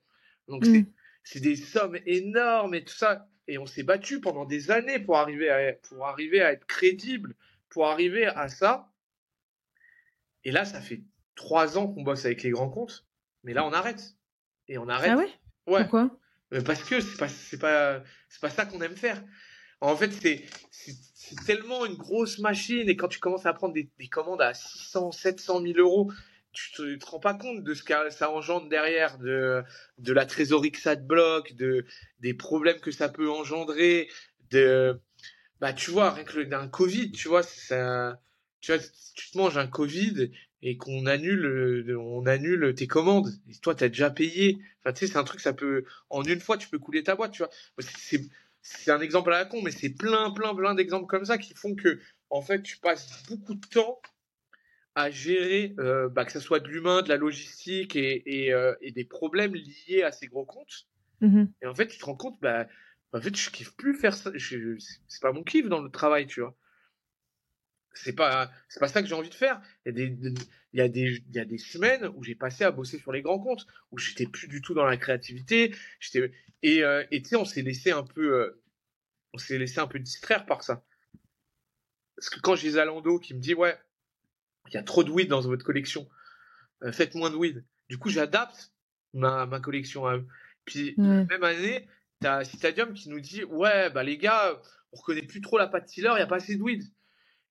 Donc Mm. c'est, c'est des sommes énormes et tout ça. Et on s'est battu pendant des années pour arriver à, pour arriver à être crédible, pour arriver à ça. Et là, ça fait trois ans qu'on bosse avec les grands comptes, mais là, on arrête. Et on arrête. Ah ouais? Ouais. Pourquoi? Parce que c'est pas c'est pas c'est pas ça qu'on aime faire. En fait, c'est c'est tellement une grosse machine et quand tu commences à prendre des, des commandes à 600, 700 000 euros, tu te, te rends pas compte de ce que ça engendre derrière, de de la trésorerie que ça te bloque, de des problèmes que ça peut engendrer, de bah, tu vois, rien que d'un Covid, tu vois, ça, tu vois, tu te manges un Covid et qu'on annule, on annule tes commandes. Et toi, tu as déjà payé. Enfin, tu sais, c'est un truc, ça peut, en une fois, tu peux couler ta boîte, tu vois. C'est, c'est un exemple à la con, mais c'est plein, plein, plein d'exemples comme ça qui font que, en fait, tu passes beaucoup de temps à gérer, euh, bah, que ce soit de l'humain, de la logistique et, et, euh, et, des problèmes liés à ces gros comptes. Mmh et en fait, tu te rends compte, bah, en fait, je kiffe plus faire ça. C'est pas mon kiff dans le travail, tu vois. C'est pas, c'est pas ça que j'ai envie de faire. Il y a des, il y a des, il y a des semaines où j'ai passé à bosser sur les grands comptes, où j'étais plus du tout dans la créativité. J'étais, et, euh, et tu sais, on s'est laissé un peu, euh, on s'est laissé un peu distraire par ça. Parce que quand j'ai Zalando qui me dit, ouais, il y a trop de weed dans votre collection, euh, faites moins de weed. Du coup, j'adapte ma, ma collection à eux. Puis, même année, T'as Citadium qui nous dit ouais bah les gars on reconnaît plus trop la Tiller, il y a pas assez de weed.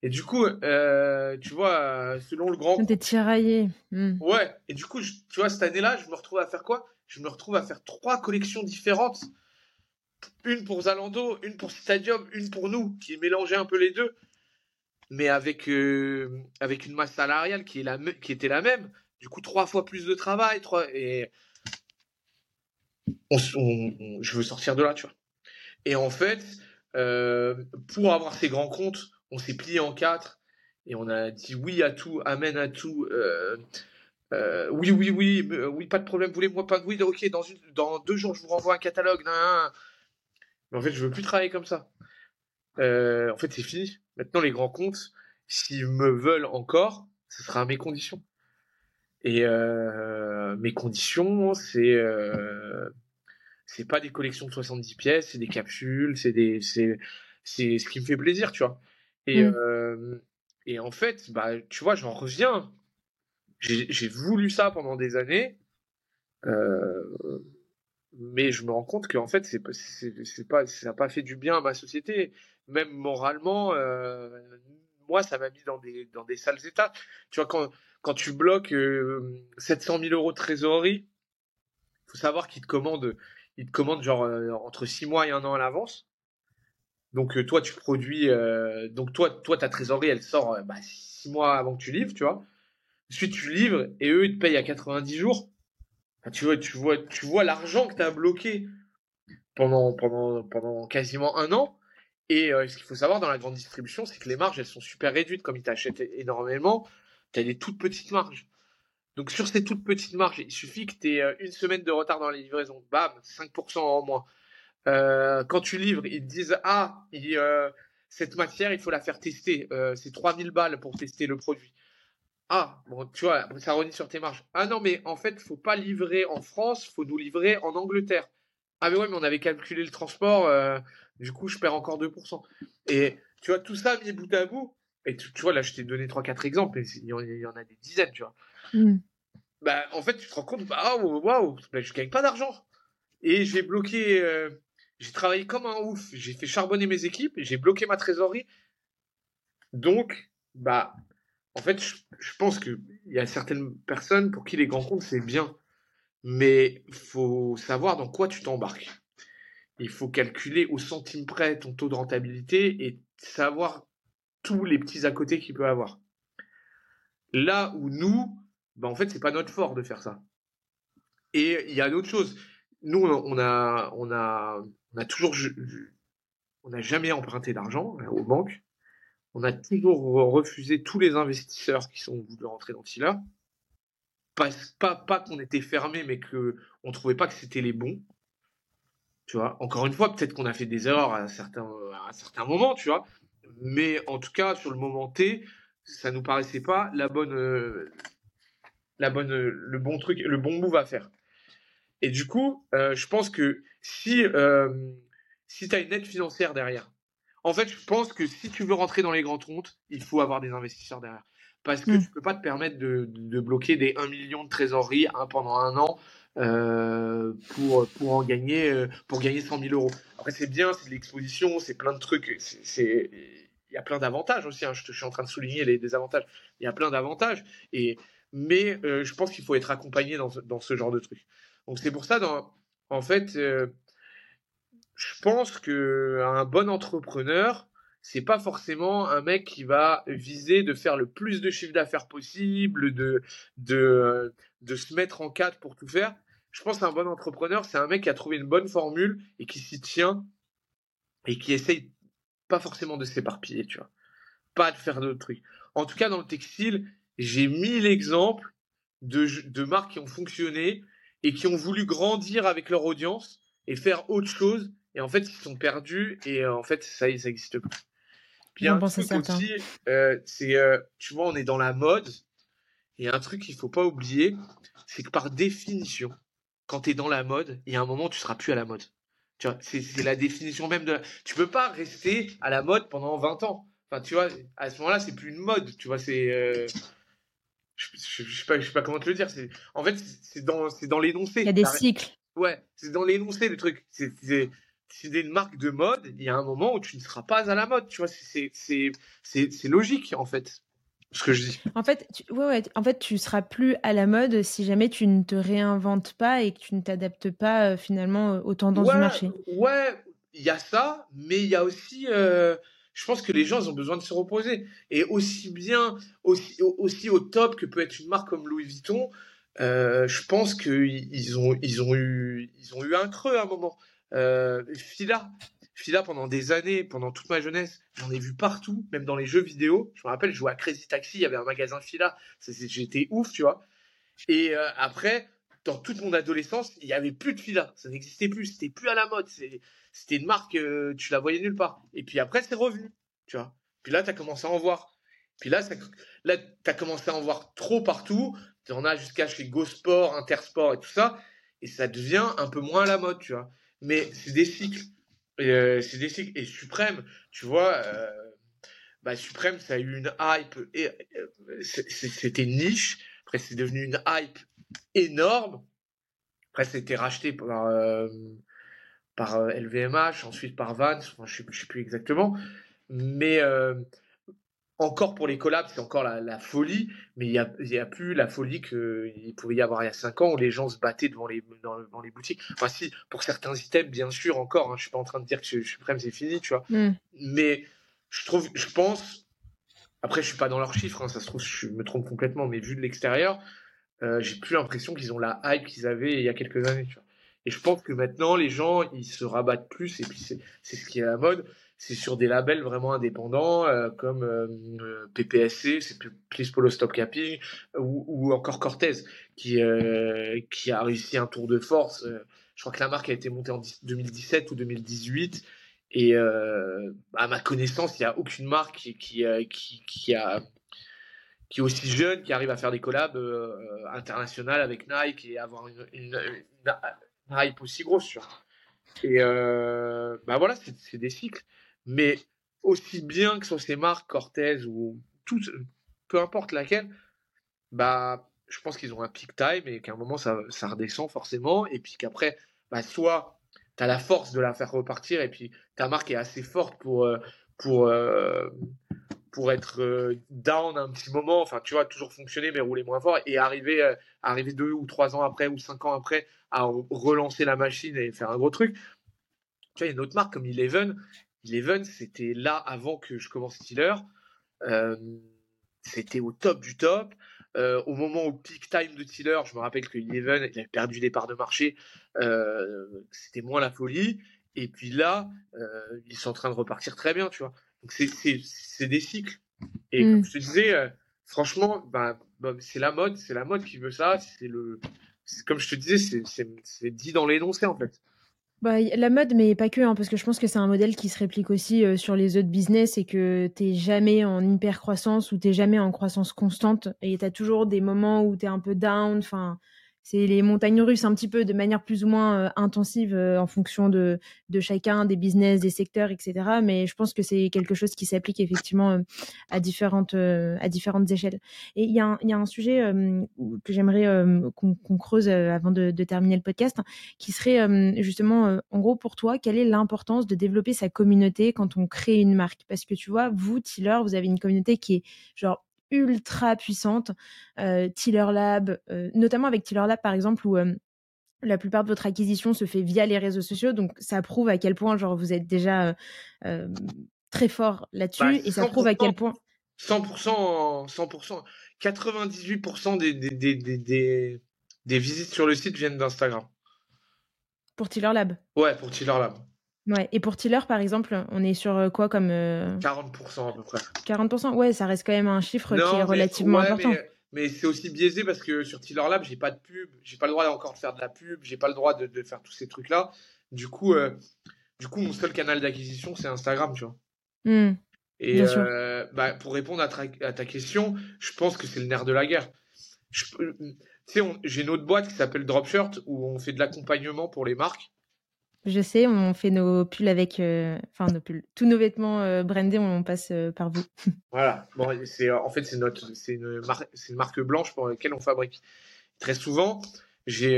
Et du coup, euh, tu vois, selon le grand. T'es tiraillé. Hmm. Ouais. Et du coup, tu vois, cette année-là, je me retrouve à faire quoi? Je me retrouve à faire trois collections différentes. Une pour Zalando, une pour Stadium, une pour nous, qui mélangeait un peu les deux, mais avec euh, avec une masse salariale qui est la qui était la même. Du coup, trois fois plus de travail, trois et je veux sortir de là, tu vois. Et en fait, euh, pour avoir ces grands comptes, on s'est plié en quatre et on a dit oui à tout, amen à tout. Euh, euh, oui, oui, oui, oui, pas de problème. Voulez-moi pas de oui, ok. Dans deux jours, je vous renvoie un catalogue. Mais en fait, je veux plus travailler comme ça. en fait, c'est fini. Maintenant, les grands comptes, s'ils me veulent encore, ce sera à mes conditions. Et mes conditions, c'est c'est pas des collections de 70 pièces, c'est des capsules, c'est c'est ce qui me fait plaisir, tu vois. Et mmh. et en fait, bah tu vois, j'en reviens. J'ai voulu ça pendant des années. mais je me rends compte qu'en fait, c'est c'est pas ça n'a pas fait du bien à ma société, même moralement. moi, ça m'a mis dans des dans des sales états. Tu vois quand quand tu bloques 700 000 euros de trésorerie, faut savoir qu'ils te commandent ils te commandent genre entre 6 mois et un an à l'avance. Donc euh, toi tu produis euh, donc toi toi ta trésorerie elle sort bah, 6 mois avant que tu livres, tu vois. Ensuite tu livres et eux ils te payent à 90 jours. tu vois tu vois tu vois l'argent que tu as bloqué pendant pendant pendant quasiment un an. Et ce qu'il faut savoir dans la grande distribution, c'est que les marges elles sont super réduites comme ils t'achètent énormément. Tu as des toutes petites marges. Donc sur ces toutes petites marges, il suffit que tu aies euh, une semaine de retard dans les livraisons, bam, 5% en moins. Euh, quand tu livres, ils te disent ah, euh, cette matière, il faut la faire tester. c'est 3000 balles pour tester le produit. Ah, bon, tu vois, ça renie sur tes marges. Ah non, mais en fait, faut pas livrer en France, faut nous livrer en Angleterre. Ah mais ouais, mais on avait calculé le transport, du coup, je perds encore 2%. Et tu vois, tout ça mis bout à bout. Et tu, vois, là, je t'ai donné 3-4 exemples, il y, en, a des dizaines, tu vois. Mmh. Bah, en fait, tu te rends compte, bah, waouh, wow, je gagne pas d'argent. Et j'ai bloqué, euh, j'ai travaillé comme un ouf, j'ai fait charbonner mes équipes, j'ai bloqué ma trésorerie. Donc, bah, en fait, je, pense qu'il y a certaines personnes pour qui les grands comptes, c'est bien. Mais faut savoir dans quoi tu t'embarques. Il faut calculer au centime près ton taux de rentabilité et savoir tous les petits à côté qu'il peut avoir. Là où nous, bah en fait, c'est pas notre fort de faire ça. Et il y a d'autres choses. Nous, on n'a jamais emprunté d'argent hein, aux banques. On a toujours refusé tous les investisseurs qui sont voulu rentrer dans Tiller. Pas, pas, pas qu'on était fermé, mais que on trouvait pas que c'était les bons. Tu vois. Encore une fois, peut-être qu'on a fait des erreurs à certains, à moments, tu vois. Mais en tout cas, sur le moment T, ça nous paraissait pas la bonne, euh, la bonne, le bon truc, le bon move à faire. Et du coup, euh, je pense que si, euh, si tu as une aide financière derrière, en fait, je pense que si tu veux rentrer dans les grands comptes, il faut avoir des investisseurs derrière. Parce que tu mm. tu peux pas te permettre de, de, bloquer des 1 million de trésorerie hein, pendant un an euh, pour, pour en gagner, pour gagner 100 000 euros. Après, c'est bien, c'est de l'exposition, c'est plein de trucs. C'est, il y a plein d'avantages aussi. Hein. Je, je, suis en train de souligner les désavantages. Il y a plein d'avantages. Et mais euh, je pense qu'il faut être accompagné dans ce, dans ce genre de truc. Donc c'est pour ça, en fait, euh, je pense que un bon entrepreneur, c'est pas forcément un mec qui va viser de faire le plus de chiffre d'affaires possible, de, de, de se mettre en cadre pour tout faire. Je pense qu'un bon entrepreneur, c'est un mec qui a trouvé une bonne formule et qui s'y tient et qui essaye pas forcément de s'éparpiller, tu vois. Pas de faire d'autres trucs. En tout cas, dans le textile, j'ai mille exemples de, de marques qui ont fonctionné et qui ont voulu grandir avec leur audience et faire autre chose. Et en fait, ils sont perdus et euh, en fait, ça, ça n'existe pas. Puis un truc aussi, euh, c'est, euh, tu vois, on est dans la mode. Et un truc qu'il faut pas oublier, c'est que par définition, quand tu es dans la mode, il y a un moment tu seras plus à la mode. Tu vois, c'est la définition même de. Tu peux pas rester à la mode pendant 20 ans. Enfin, tu vois, à ce moment-là, c'est plus une mode. Tu vois, c'est je, je, sais pas, je sais pas comment te le dire. C'est, en fait, c'est dans, c'est dans l'énoncé. Il y a des cycles. Ouais, c'est dans l'énoncé le truc. C'est, c'est, c'est une marque de mode. Il y a un moment où tu ne seras pas à la mode. Tu vois, c'est, c'est, c'est, c'est logique en fait. Ce que je dis. En fait, tu, ouais, ouais, en fait, tu seras plus à la mode si jamais tu ne te réinventes pas et que tu ne t'adaptes pas euh, finalement aux tendances du marché. Ouais, il y a ça, mais il y a aussi. Euh, je pense que les gens ont besoin de se reposer. Et aussi bien, aussi, aussi au top que peut être une marque comme Louis Vuitton, euh, je pense qu'ils ont, ils ont, eu, ils ont eu un creux à un moment. Euh, Fila, Fila pendant des années, pendant toute ma jeunesse, j'en ai vu partout, même dans les jeux vidéo. Je me rappelle, je jouais à Crazy Taxi, il y avait un magasin Fila, j'étais ouf, tu vois. Et euh, après, dans toute mon adolescence, il n'y avait plus de Fila, ça n'existait plus, c'était plus à la mode. C'est c'était une marque, euh, tu la voyais nulle part. Et puis après, c'est revenu, tu vois. Puis là, tu as commencé à en voir. Puis là, là tu as commencé à en voir trop partout. Tu en as jusqu'à chez GoSport, Intersport et tout ça. Et ça devient un peu moins à la mode, tu vois. Mais c'est des cycles. Euh, c'est des cycles. Et Suprême, tu vois, euh, bah, Suprême, ça a eu une hype. Et, c'était niche. Après, c'est devenu une hype énorme. Après, c'était racheté par, par LVMH, euh, ensuite par Vans, je ne sais, plus exactement. Mais euh, encore pour les collabs, c'est encore la, folie, mais il n'y a, y a plus la folie qu'il pouvait y avoir il y a 5 ans où les gens se battaient devant les, dans, les boutiques. Enfin, si, pour certains items, bien sûr, encore, hein, je ne suis pas en train de dire que Supreme c'est fini, tu vois. Mm. Mais je trouve, je pense, après, je suis pas dans leurs chiffres, hein, ça se trouve, je me trompe complètement, mais vu de l'extérieur, euh, j'ai plus l'impression qu'ils ont la hype qu'ils avaient il y a quelques années, tu vois. Et je pense que maintenant, les gens, ils se rabattent plus, et puis c'est ce qui est à la mode, c'est sur des labels vraiment indépendants, euh, comme euh, PPSC, c'est Please Polo Stop Capping, ou, encore Cortez, qui, euh, a réussi un tour de force. je crois que la marque a été montée en 2017 ou 2018. Et à ma connaissance, il n'y a aucune marque qui, est aussi jeune, qui arrive à faire des collabs internationales avec Nike et avoir une, hype aussi grosse, tu Et euh, bah voilà, c'est des cycles. Mais aussi bien que sur ces marques, Cortez ou tout, peu importe laquelle, bah je pense qu'ils ont un peak time et qu'à un moment ça, ça redescend forcément. Et puis qu'après, bah, soit tu as la force de la faire repartir et puis ta marque est assez forte pour, euh, pour, euh, pour être euh, down un petit moment, enfin tu vois, toujours fonctionner mais rouler moins fort et arriver, arriver deux ou trois ans après ou cinq ans après à relancer la machine et faire un gros truc. Tu vois, il y a une autre marque comme Eleven. Eleven, c'était là avant que je commence Steeler. Euh, c'était au top du top. au moment au peak time de Tiller, je me rappelle que Eleven, il avait perdu des parts de marché. c'était moins la folie. Et puis là, ils sont en train de repartir très bien, tu vois. Donc c'est des cycles. Et comme mm. je te disais, euh, franchement, bah, bah, c'est la mode, c'est la mode qui veut ça. C'est le, comme je te disais, c'est dit dans l'énoncé en fait. Bah, la mode, mais pas que, hein, parce que je pense que c'est un modèle qui se réplique aussi euh, sur les autres business et que t'es jamais en hyper croissance ou t'es jamais en croissance constante et t'as toujours des moments où t'es un peu down. Enfin, c'est les montagnes russes un petit peu de manière plus ou moins euh, intensive euh, en fonction de, de, chacun, des business, des secteurs, etc. Mais je pense que c'est quelque chose qui s'applique effectivement euh, à, différentes, à différentes échelles. Et il y, a un, y a un sujet que j'aimerais qu'on creuse avant de, de, terminer le podcast, qui serait justement, en gros, pour toi, quelle est l'importance de développer sa communauté quand on crée une marque? Parce que tu vois, vous, Tiller, vous avez une communauté qui est genre ultra puissante. Euh, Tiller Lab, euh, notamment avec Tiller Lab par exemple, où euh, la plupart de votre acquisition se fait via les réseaux sociaux. Donc, ça prouve à quel point, genre, vous êtes déjà très fort là-dessus et ça prouve à quel point. 100%, 100%, 98% des, des, des, des, des visites sur le site viennent d'Instagram. Pour Tiller Lab? Ouais, pour Tiller Lab. Ouais, et pour Tiller, par exemple, on est sur euh, quoi comme. 40% euh, à peu près. 40%, ouais, ça reste quand même un chiffre qui est relativement important. Mais, c'est aussi biaisé parce que sur Tiller Lab, j'ai pas de pub, j'ai pas le droit encore de faire de la pub, j'ai pas le droit de, faire tous ces trucs-là. Du coup, euh, du coup, mon seul canal d'acquisition, c'est Instagram, tu vois. Mmh. Et bah, pour répondre à, à, ta question, je pense que c'est le nerf de la guerre. Tu sais, j'ai une autre boîte qui s'appelle Dropshirt où on fait de l'accompagnement pour les marques. Je sais, on fait nos pulls avec, euh, enfin nos pulls, tous nos vêtements euh, brandés, on passe euh, par vous. (laughs) voilà. Bon, c'est en fait c'est notre, c'est une, une, marque blanche pour laquelle on fabrique. Très souvent, j'ai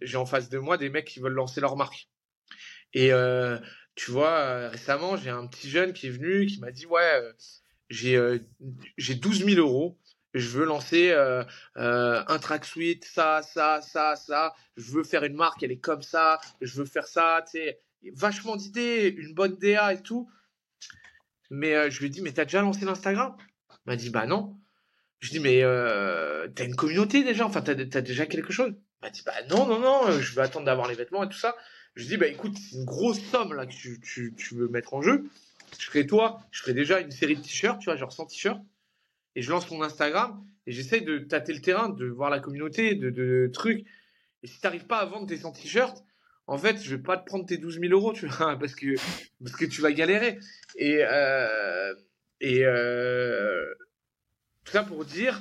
j'ai en face de moi des mecs qui veulent lancer leur marque. Et tu vois, récemment, j'ai un petit jeune qui est venu, qui m'a dit ouais, j'ai j'ai 12 000 euros je veux lancer euh, euh, un track suite, ça, ça, ça, ça. Je veux faire une marque, elle est comme ça. Je veux faire ça, tu sais. Vachement d'idées, une bonne DA et tout. Mais euh, je lui dit, mais t'as déjà lancé l'Instagram? Il m'a dit, bah non. Je dit, mais t'as une communauté déjà Enfin, t'as as déjà quelque chose? Il m'a dit, bah non, non, non, je veux attendre d'avoir les vêtements et tout ça. Je lui dit, bah écoute, c'est une grosse somme là que tu, tu, tu veux mettre en jeu. Je ferai toi, je ferai déjà une série de t-shirts, tu vois, genre 100 t-shirts et je lance mon Instagram et j'essaie de tâter le terrain, de voir la communauté, de, trucs. Et si tu n'arrives pas à vendre tes 100 t-shirts, en fait, je vais pas te prendre tes 12 000 euros, tu vois, (laughs) parce que, parce que tu vas galérer. Et, euh, euh, tout ça pour dire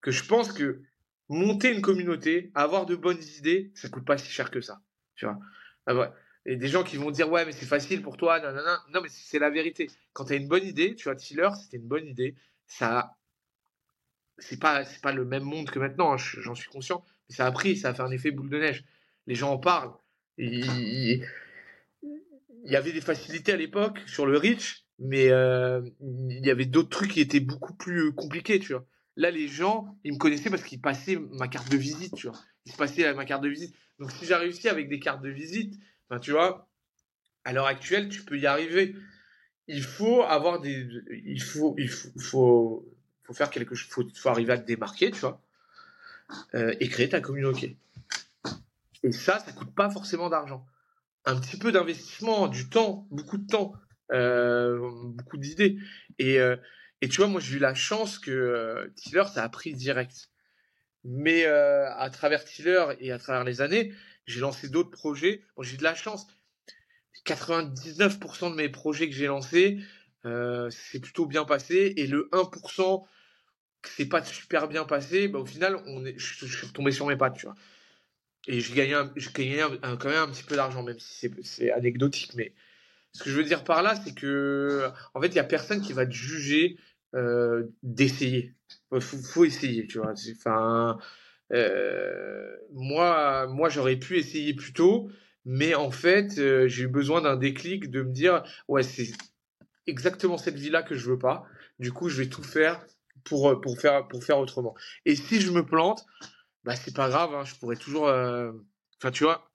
que je pense que monter une communauté, avoir de bonnes idées, ça coûte pas si cher que ça. Tu vois. Ah et des gens qui vont dire ouais mais c'est facile pour toi, non non non, non mais c'est la vérité. Quand tu as une bonne idée, tu vois, Tiller, c'était une bonne idée, ça c'est pas c'est pas le même monde que maintenant, hein, j'en suis conscient, mais ça a pris, ça a fait un effet boule de neige. Les gens en parlent. Il, y avait des facilités à l'époque sur le Reach, mais euh, il y avait d'autres trucs qui étaient beaucoup plus compliqués, tu vois. Là, les gens, ils me connaissaient parce qu'ils passaient ma carte de visite, tu vois. Ils se passaient ma carte de visite. Donc, si j'ai réussi avec des cartes de visite, ben, tu vois, à l'heure actuelle, tu peux y arriver il faut avoir des, il faut, il faut, faut, faut faire quelque chose, faut, faut arriver à te démarquer, tu vois, euh, et créer ta communauté. Et ça, ça coûte pas forcément d'argent. Un petit peu d'investissement, du temps, beaucoup de temps, euh, beaucoup d'idées. Et, euh, et tu vois, moi, j'ai eu la chance que Tiller, ça a pris direct. Mais à travers Tiller et à travers les années, j'ai lancé d'autres projets. Bon, j'ai de la chance. 99% de mes projets que j'ai lancés, euh, c'est plutôt bien passé. Et le 1% que c'est pas super bien passé, bah, au final, on est, je, suis retombé sur mes pattes, tu vois. Et j'ai gagné, gagné quand même un petit peu d'argent, même si c'est anecdotique. Mais ce que je veux dire par là, c'est que, en fait, il y a personne qui va te juger euh, d'essayer. Il faut, essayer, tu vois. Enfin, euh, moi, moi j'aurais pu essayer plus tôt. Mais en fait, euh, j'ai eu besoin d'un déclic de me dire, ouais, c'est exactement cette vie-là que je veux pas. Du coup, je vais tout faire pour, euh, pour, faire, pour faire autrement. Et si je me plante, bah, c'est pas grave, hein, je pourrais toujours. Euh, enfin, tu vois,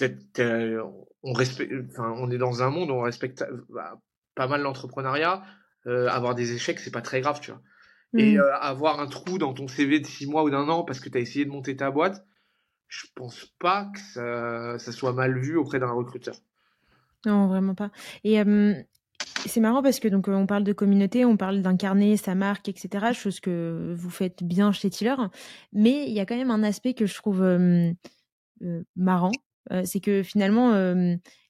on, respecte, enfin, on est dans un monde où on respecte bah, pas mal l'entrepreneuriat. avoir des échecs, c'est pas très grave, tu vois. Et mmh. avoir un trou dans ton CV de six mois ou d'un an parce que tu as essayé de monter ta boîte, je pense pas que ça, soit mal vu auprès d'un recruteur. Non, vraiment pas. Et c'est marrant parce que donc on parle de communauté, on parle d'incarner sa marque, etc. Chose que vous faites bien chez Tiller. Mais il y a quand même un aspect que je trouve euh, marrant, euh, c'est que finalement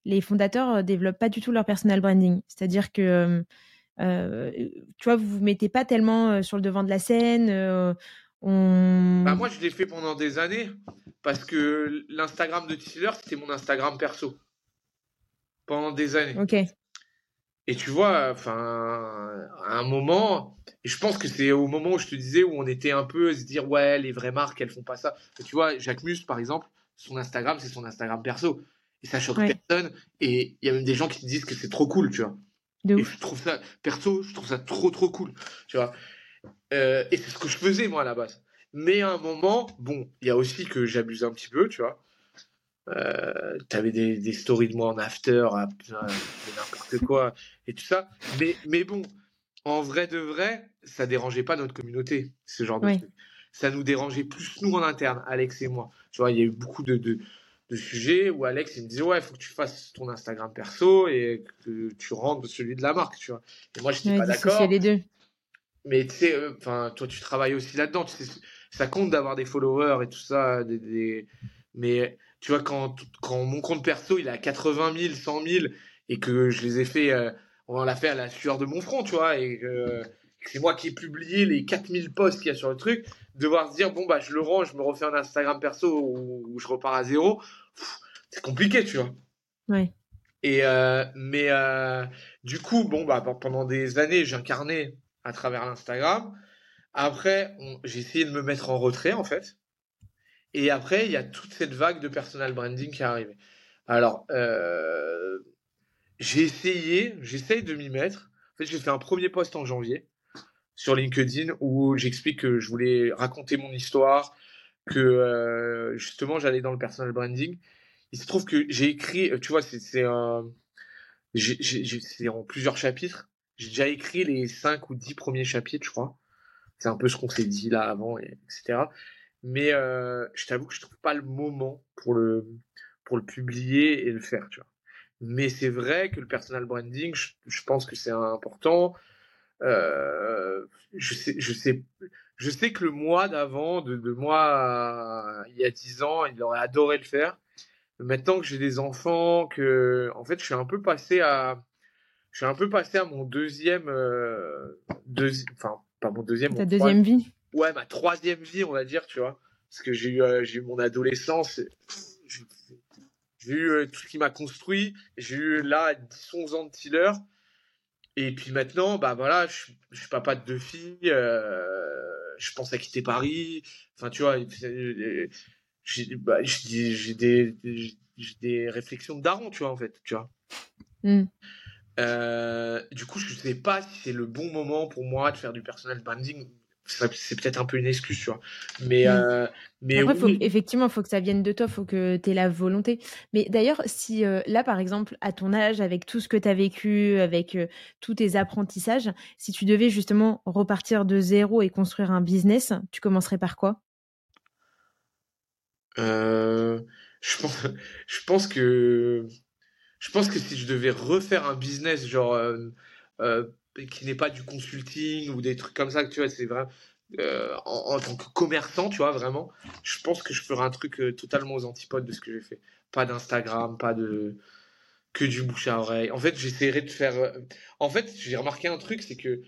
les fondateurs développent pas du tout leur personal branding. C'est-à-dire que tu vois, vous vous mettez pas tellement sur le devant de la scène. On... Bah moi, je l'ai fait pendant des années parce que l'Instagram de Tiller, c'était mon Instagram perso pendant des années. Ok. Et tu vois, enfin, à un moment, et je pense que c'est au moment où je te disais où on était un peu à se dire ouais, les vraies marques, elles font pas ça. tu vois, Jacques Mus, par exemple, son Instagram, c'est son Instagram perso. Et ça choque personne. Et il y a même des gens qui te disent que c'est trop cool, tu vois. et je trouve ça, perso, je trouve ça trop, trop cool. Tu vois. Euh, et c'est ce que je faisais, moi, à la base. Mais à un moment, bon, il y a aussi que j'abuse un petit peu, tu vois. euh, t'avais des, des stories de moi en after, n'importe quoi et tout ça. Mais, mais bon, en vrai de vrai, ça dérangeait pas notre communauté, ce genre de truc. Ça nous dérangeait plus nous en interne, Alex et moi. Tu vois, il y a eu beaucoup de, de, de sujets où Alex il me disait ouais, il faut que tu fasses ton Instagram perso et que tu rentres celui de la marque, tu vois. Et moi, je n'étais pas d'accord. les deux. Mais tu sais, euh, enfin, toi, tu travailles aussi là-dedans. Ça compte d'avoir des followers et tout ça. Des, des... Mais tu vois, quand, quand mon compte perso, il est à 80 000, 100 000 et que je les ai fait, euh, on l'a fait à la sueur de mon front, tu vois, et que c'est moi qui ai publié les 4000 posts qu'il y a sur le truc, devoir se dire, bon, bah, je le rends, je me refais un Instagram perso où, je repars à zéro, c'est compliqué, tu vois. Ouais. Et, euh, mais euh, du coup, bon, bah, pendant des années, j'incarnais à travers l'Instagram. Après, j'ai essayé de me mettre en retrait, en fait. Et après, il y a toute cette vague de personal branding qui est arrivée. Alors, euh, j'ai essayé, j'essaye de m'y mettre. En fait, j'ai fait un premier post en janvier sur LinkedIn où j'explique que je voulais raconter mon histoire, que euh, justement j'allais dans le personal branding. Il se trouve que j'ai écrit, tu vois, c'est en plusieurs chapitres. J'ai déjà écrit les cinq ou dix premiers chapitres, je crois. C'est un peu ce qu'on s'est dit là avant, etc. Mais euh, je t'avoue que je trouve pas le moment pour le pour le publier et le faire, tu vois. Mais c'est vrai que le personal branding, je, pense que c'est important. Euh, je sais, je sais, je sais que le mois d'avant, de, de moi il y a dix ans, il aurait adoré le faire. Maintenant que j'ai des enfants, que en fait, je suis un peu passé à, je suis un peu passé à mon deuxième, euh, enfin pas mon deuxième. Ta deuxième vie. Ouais, ma troisième vie, on va dire, tu vois, parce que j'ai eu, euh, j'ai eu mon adolescence. J'ai eu euh, tout ce qui m'a construit. J'ai eu là 10-11 ans de Tiller. Et puis maintenant, bah voilà, je, je suis papa de deux filles. Euh, je pense à quitter Paris. Enfin, tu vois, j'ai bah, des, des réflexions de daron, tu vois, en fait. Tu vois. Hmm. Euh, du coup, je ne sais pas si c'est le bon moment pour moi de faire du personal branding c'est peut-être un peu une excuse, tu vois. Mais, mm. euh, mais Après, faut, effectivement, il faut que ça vienne de toi, il faut que tu aies la volonté. Mais d'ailleurs, si euh, là, par exemple, à ton âge, avec tout ce que tu as vécu, avec tous tes apprentissages, si tu devais justement repartir de zéro et construire un business, tu commencerais par quoi? Je, pense, (laughs) je pense que je pense que si je devais refaire un business, genre qui n'est pas du consulting ou des trucs comme ça, tu vois, c'est vrai. Euh, en, tant que commerçant, tu vois, vraiment, je pense que je ferai un truc euh, totalement aux antipodes de ce que j'ai fait. Pas d'Instagram, pas de. que du bouche à oreille. En fait, j'essaierai de faire. Euh, en fait, j'ai remarqué un truc, c'est que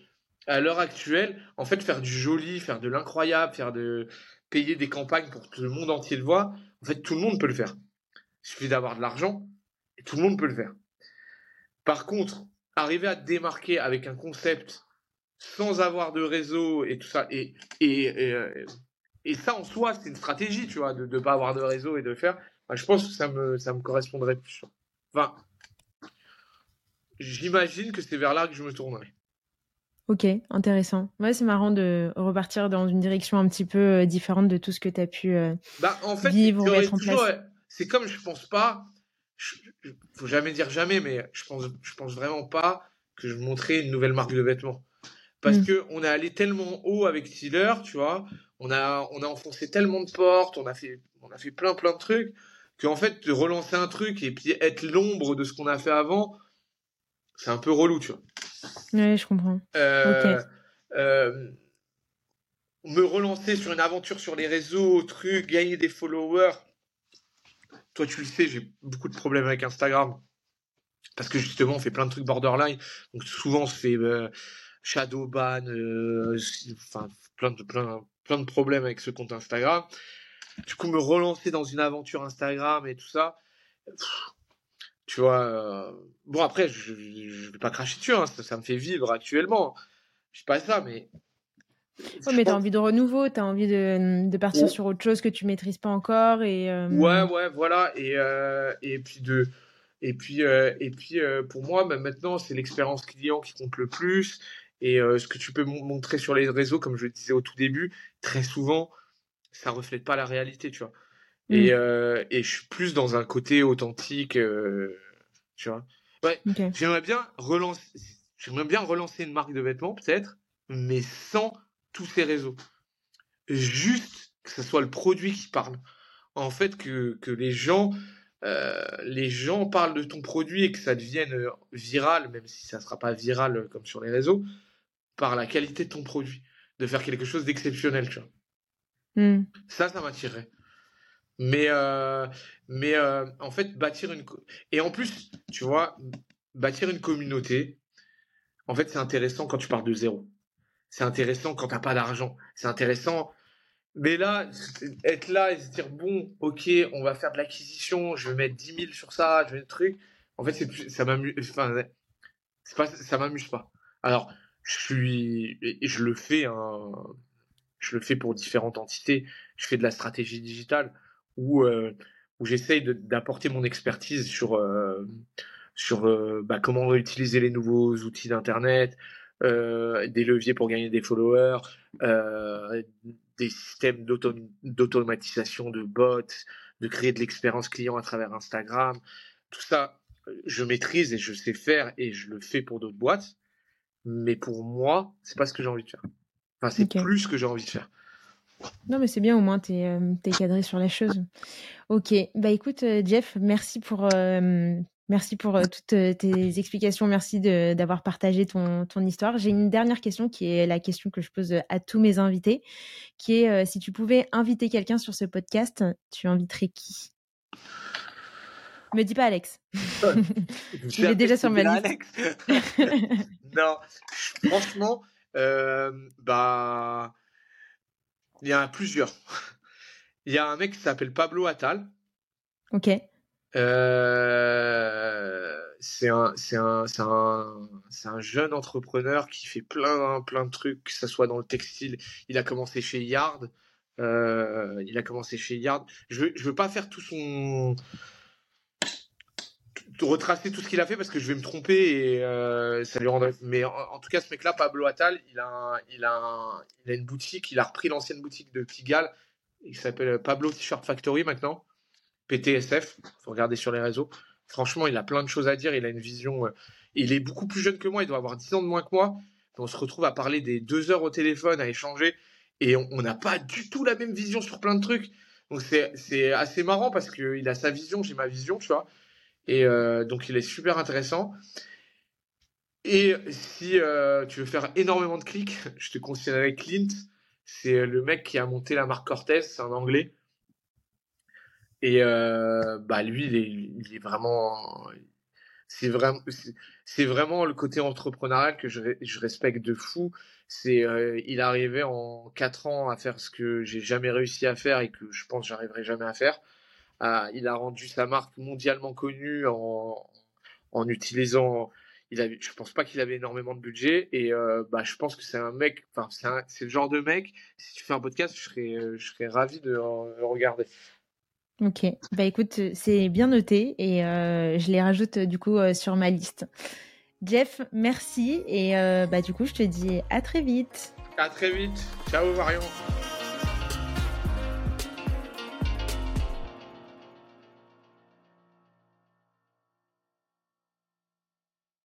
à l'heure actuelle, en fait, faire du joli, faire de l'incroyable, faire de. payer des campagnes pour que le monde entier le voit, en fait, tout le monde peut le faire. Il suffit d'avoir de l'argent et tout le monde peut le faire. Par contre, arriver à te démarquer avec un concept sans avoir de réseau et tout ça, et, et, et, euh, ça en soi, c'est une stratégie, tu vois, de ne pas avoir de réseau et de faire. je pense que ça me, ça me correspondrait plus. Enfin, j'imagine que c'est vers là que je me tournerai. Ok, intéressant. Ouais, c'est marrant de repartir dans une direction un petit peu euh, différente de tout ce que tu as pu euh, bah, en fait, vivre mettre en place. C'est comme je pense pas je, faut jamais dire jamais, mais je pense, je pense vraiment pas que je montrais une nouvelle marque de vêtements. Parce mm. que on est allé tellement haut avec Tiller, tu vois, on a, on a enfoncé tellement de portes, on a fait, on a fait plein plein de trucs, qu'en fait, de relancer un truc et puis être l'ombre de ce qu'on a fait avant, c'est un peu relou, tu vois. Oui, je comprends. Euh, euh, me relancer sur une aventure sur les réseaux, trucs, gagner des followers, tu le sais, j'ai beaucoup de problèmes avec Instagram. Parce que justement, on fait plein de trucs borderline. Donc souvent, on se fait euh, shadow ban, euh, plein de, plein, de problèmes avec ce compte Instagram. Du coup, me relancer dans une aventure Instagram et tout ça. tu vois. Euh, bon, après, je vais pas cracher dessus. Hein, ça, me fait vivre actuellement. Je sais pas ça, mais mais tu as envie de renouveau, tu as envie de, de partir sur autre chose que tu maîtrises pas encore. Et, euh, Ouais, ouais, voilà. Et, euh, et puis, de, et puis, euh, et puis pour moi, bah, maintenant, c'est l'expérience client qui compte le plus. Et ce que tu peux montrer sur les réseaux, comme je le disais au tout début, très souvent, ça reflète pas la réalité, tu vois. Et, euh, et je suis plus dans un côté authentique, euh, tu vois. Ouais, j'aimerais bien relancer, j'aimerais bien relancer une marque de vêtements, peut-être, mais sans tous ces réseaux. Juste que ce soit le produit qui parle. En fait, que, que les gens, euh, les gens parlent de ton produit et que ça devienne euh, viral, même si ça ne sera pas viral euh, comme sur les réseaux, par la qualité de ton produit. De faire quelque chose d'exceptionnel, tu vois. Hmm. Ça, ça m'attirerait. Mais, euh, mais euh, en fait, bâtir une. Et en plus, tu vois, bâtir une communauté, en fait, c'est intéressant quand tu pars de zéro. C'est intéressant quand tu n'as pas d'argent. C'est intéressant. Mais là, être là et se dire, bon, ok, on va faire de l'acquisition, je vais mettre 10 000 sur ça, je vais mettre truc. En fait, c'est ça m'amuse. Enfin, pas, ça m'amuse pas. Alors, je suis. Je le fais, hein, je le fais pour différentes entités. Je fais de la stratégie digitale où, euh, où j'essaye d'apporter mon expertise sur, euh, sur euh, bah, comment utiliser les nouveaux outils d'Internet, des leviers pour gagner des followers, des systèmes d'automatisation de bots, de créer de l'expérience client à travers Instagram. Tout ça, je maîtrise et je sais faire et je le fais pour d'autres boîtes. Mais pour moi, c'est pas ce que j'ai envie de faire. Enfin, c'est plus ce que j'ai envie de faire. Non, mais c'est bien, au moins, tu es, euh, cadré sur la chose. Ok, bah écoute, euh, Jeff, merci pour, euh, merci pour toutes tes explications. Merci d'avoir partagé ton, ton histoire. J'ai une dernière question qui est la question que je pose à tous mes invités, qui est si tu pouvais inviter quelqu'un sur ce podcast, tu inviterais qui? Me dis pas Alex. (laughs) Je l'ai déjà sur ma liste. (laughs) non, franchement, bah il y en a plusieurs. (laughs) Il y a un mec qui s'appelle Pablo Attal. Ok. Euh, c'est un, un, un, un, jeune entrepreneur qui fait plein, plein de trucs, que ce soit dans le textile. Il a commencé chez Yard. Euh, il a commencé chez Yard. Je je veux pas faire tout son retracer tout ce qu'il a fait parce que je vais me tromper et euh, ça lui rendrait. Mais en, tout cas, ce mec-là, Pablo Attal, il a, il, a il a une boutique. Il a repris l'ancienne boutique de Pigalle. Il s'appelle Pablo T-shirt Factory maintenant. PTSF. Faut regarder sur les réseaux. Franchement, il a plein de choses à dire. Il a une vision. Euh, il est beaucoup plus jeune que moi. Il doit avoir 10 ans de moins que moi. On se retrouve à parler des deux heures au téléphone, à échanger. Et on n'a pas du tout la même vision sur plein de trucs. Donc c'est assez marrant parce qu'il a sa vision, j'ai ma vision, tu vois. Et euh, donc, il est super intéressant. Et si euh, tu veux faire énormément de clics, (laughs) je te conseillerais Clint. C'est le mec qui a monté la marque Cortez, c'est un anglais. Et euh, bah lui, il est, vraiment, c'est vraiment, c'est vraiment le côté entrepreneurial que je, je respecte de fou. C'est, il est arrivé en 4 ans à faire ce que j'ai jamais réussi à faire et que je pense j'arriverai jamais à faire il a rendu sa marque mondialement connue en, en utilisant. Il avait, je pense pas qu'il avait énormément de budget et euh, bah, je pense que c'est un mec, enfin c'est le genre de mec. Si tu fais un podcast, je serais, je serais ravi de le regarder. Ok, bah écoute, c'est bien noté et euh, je les rajoute du coup euh, sur ma liste. Jeff, merci et bah du coup je te dis à très vite. À très vite. Ciao Marion.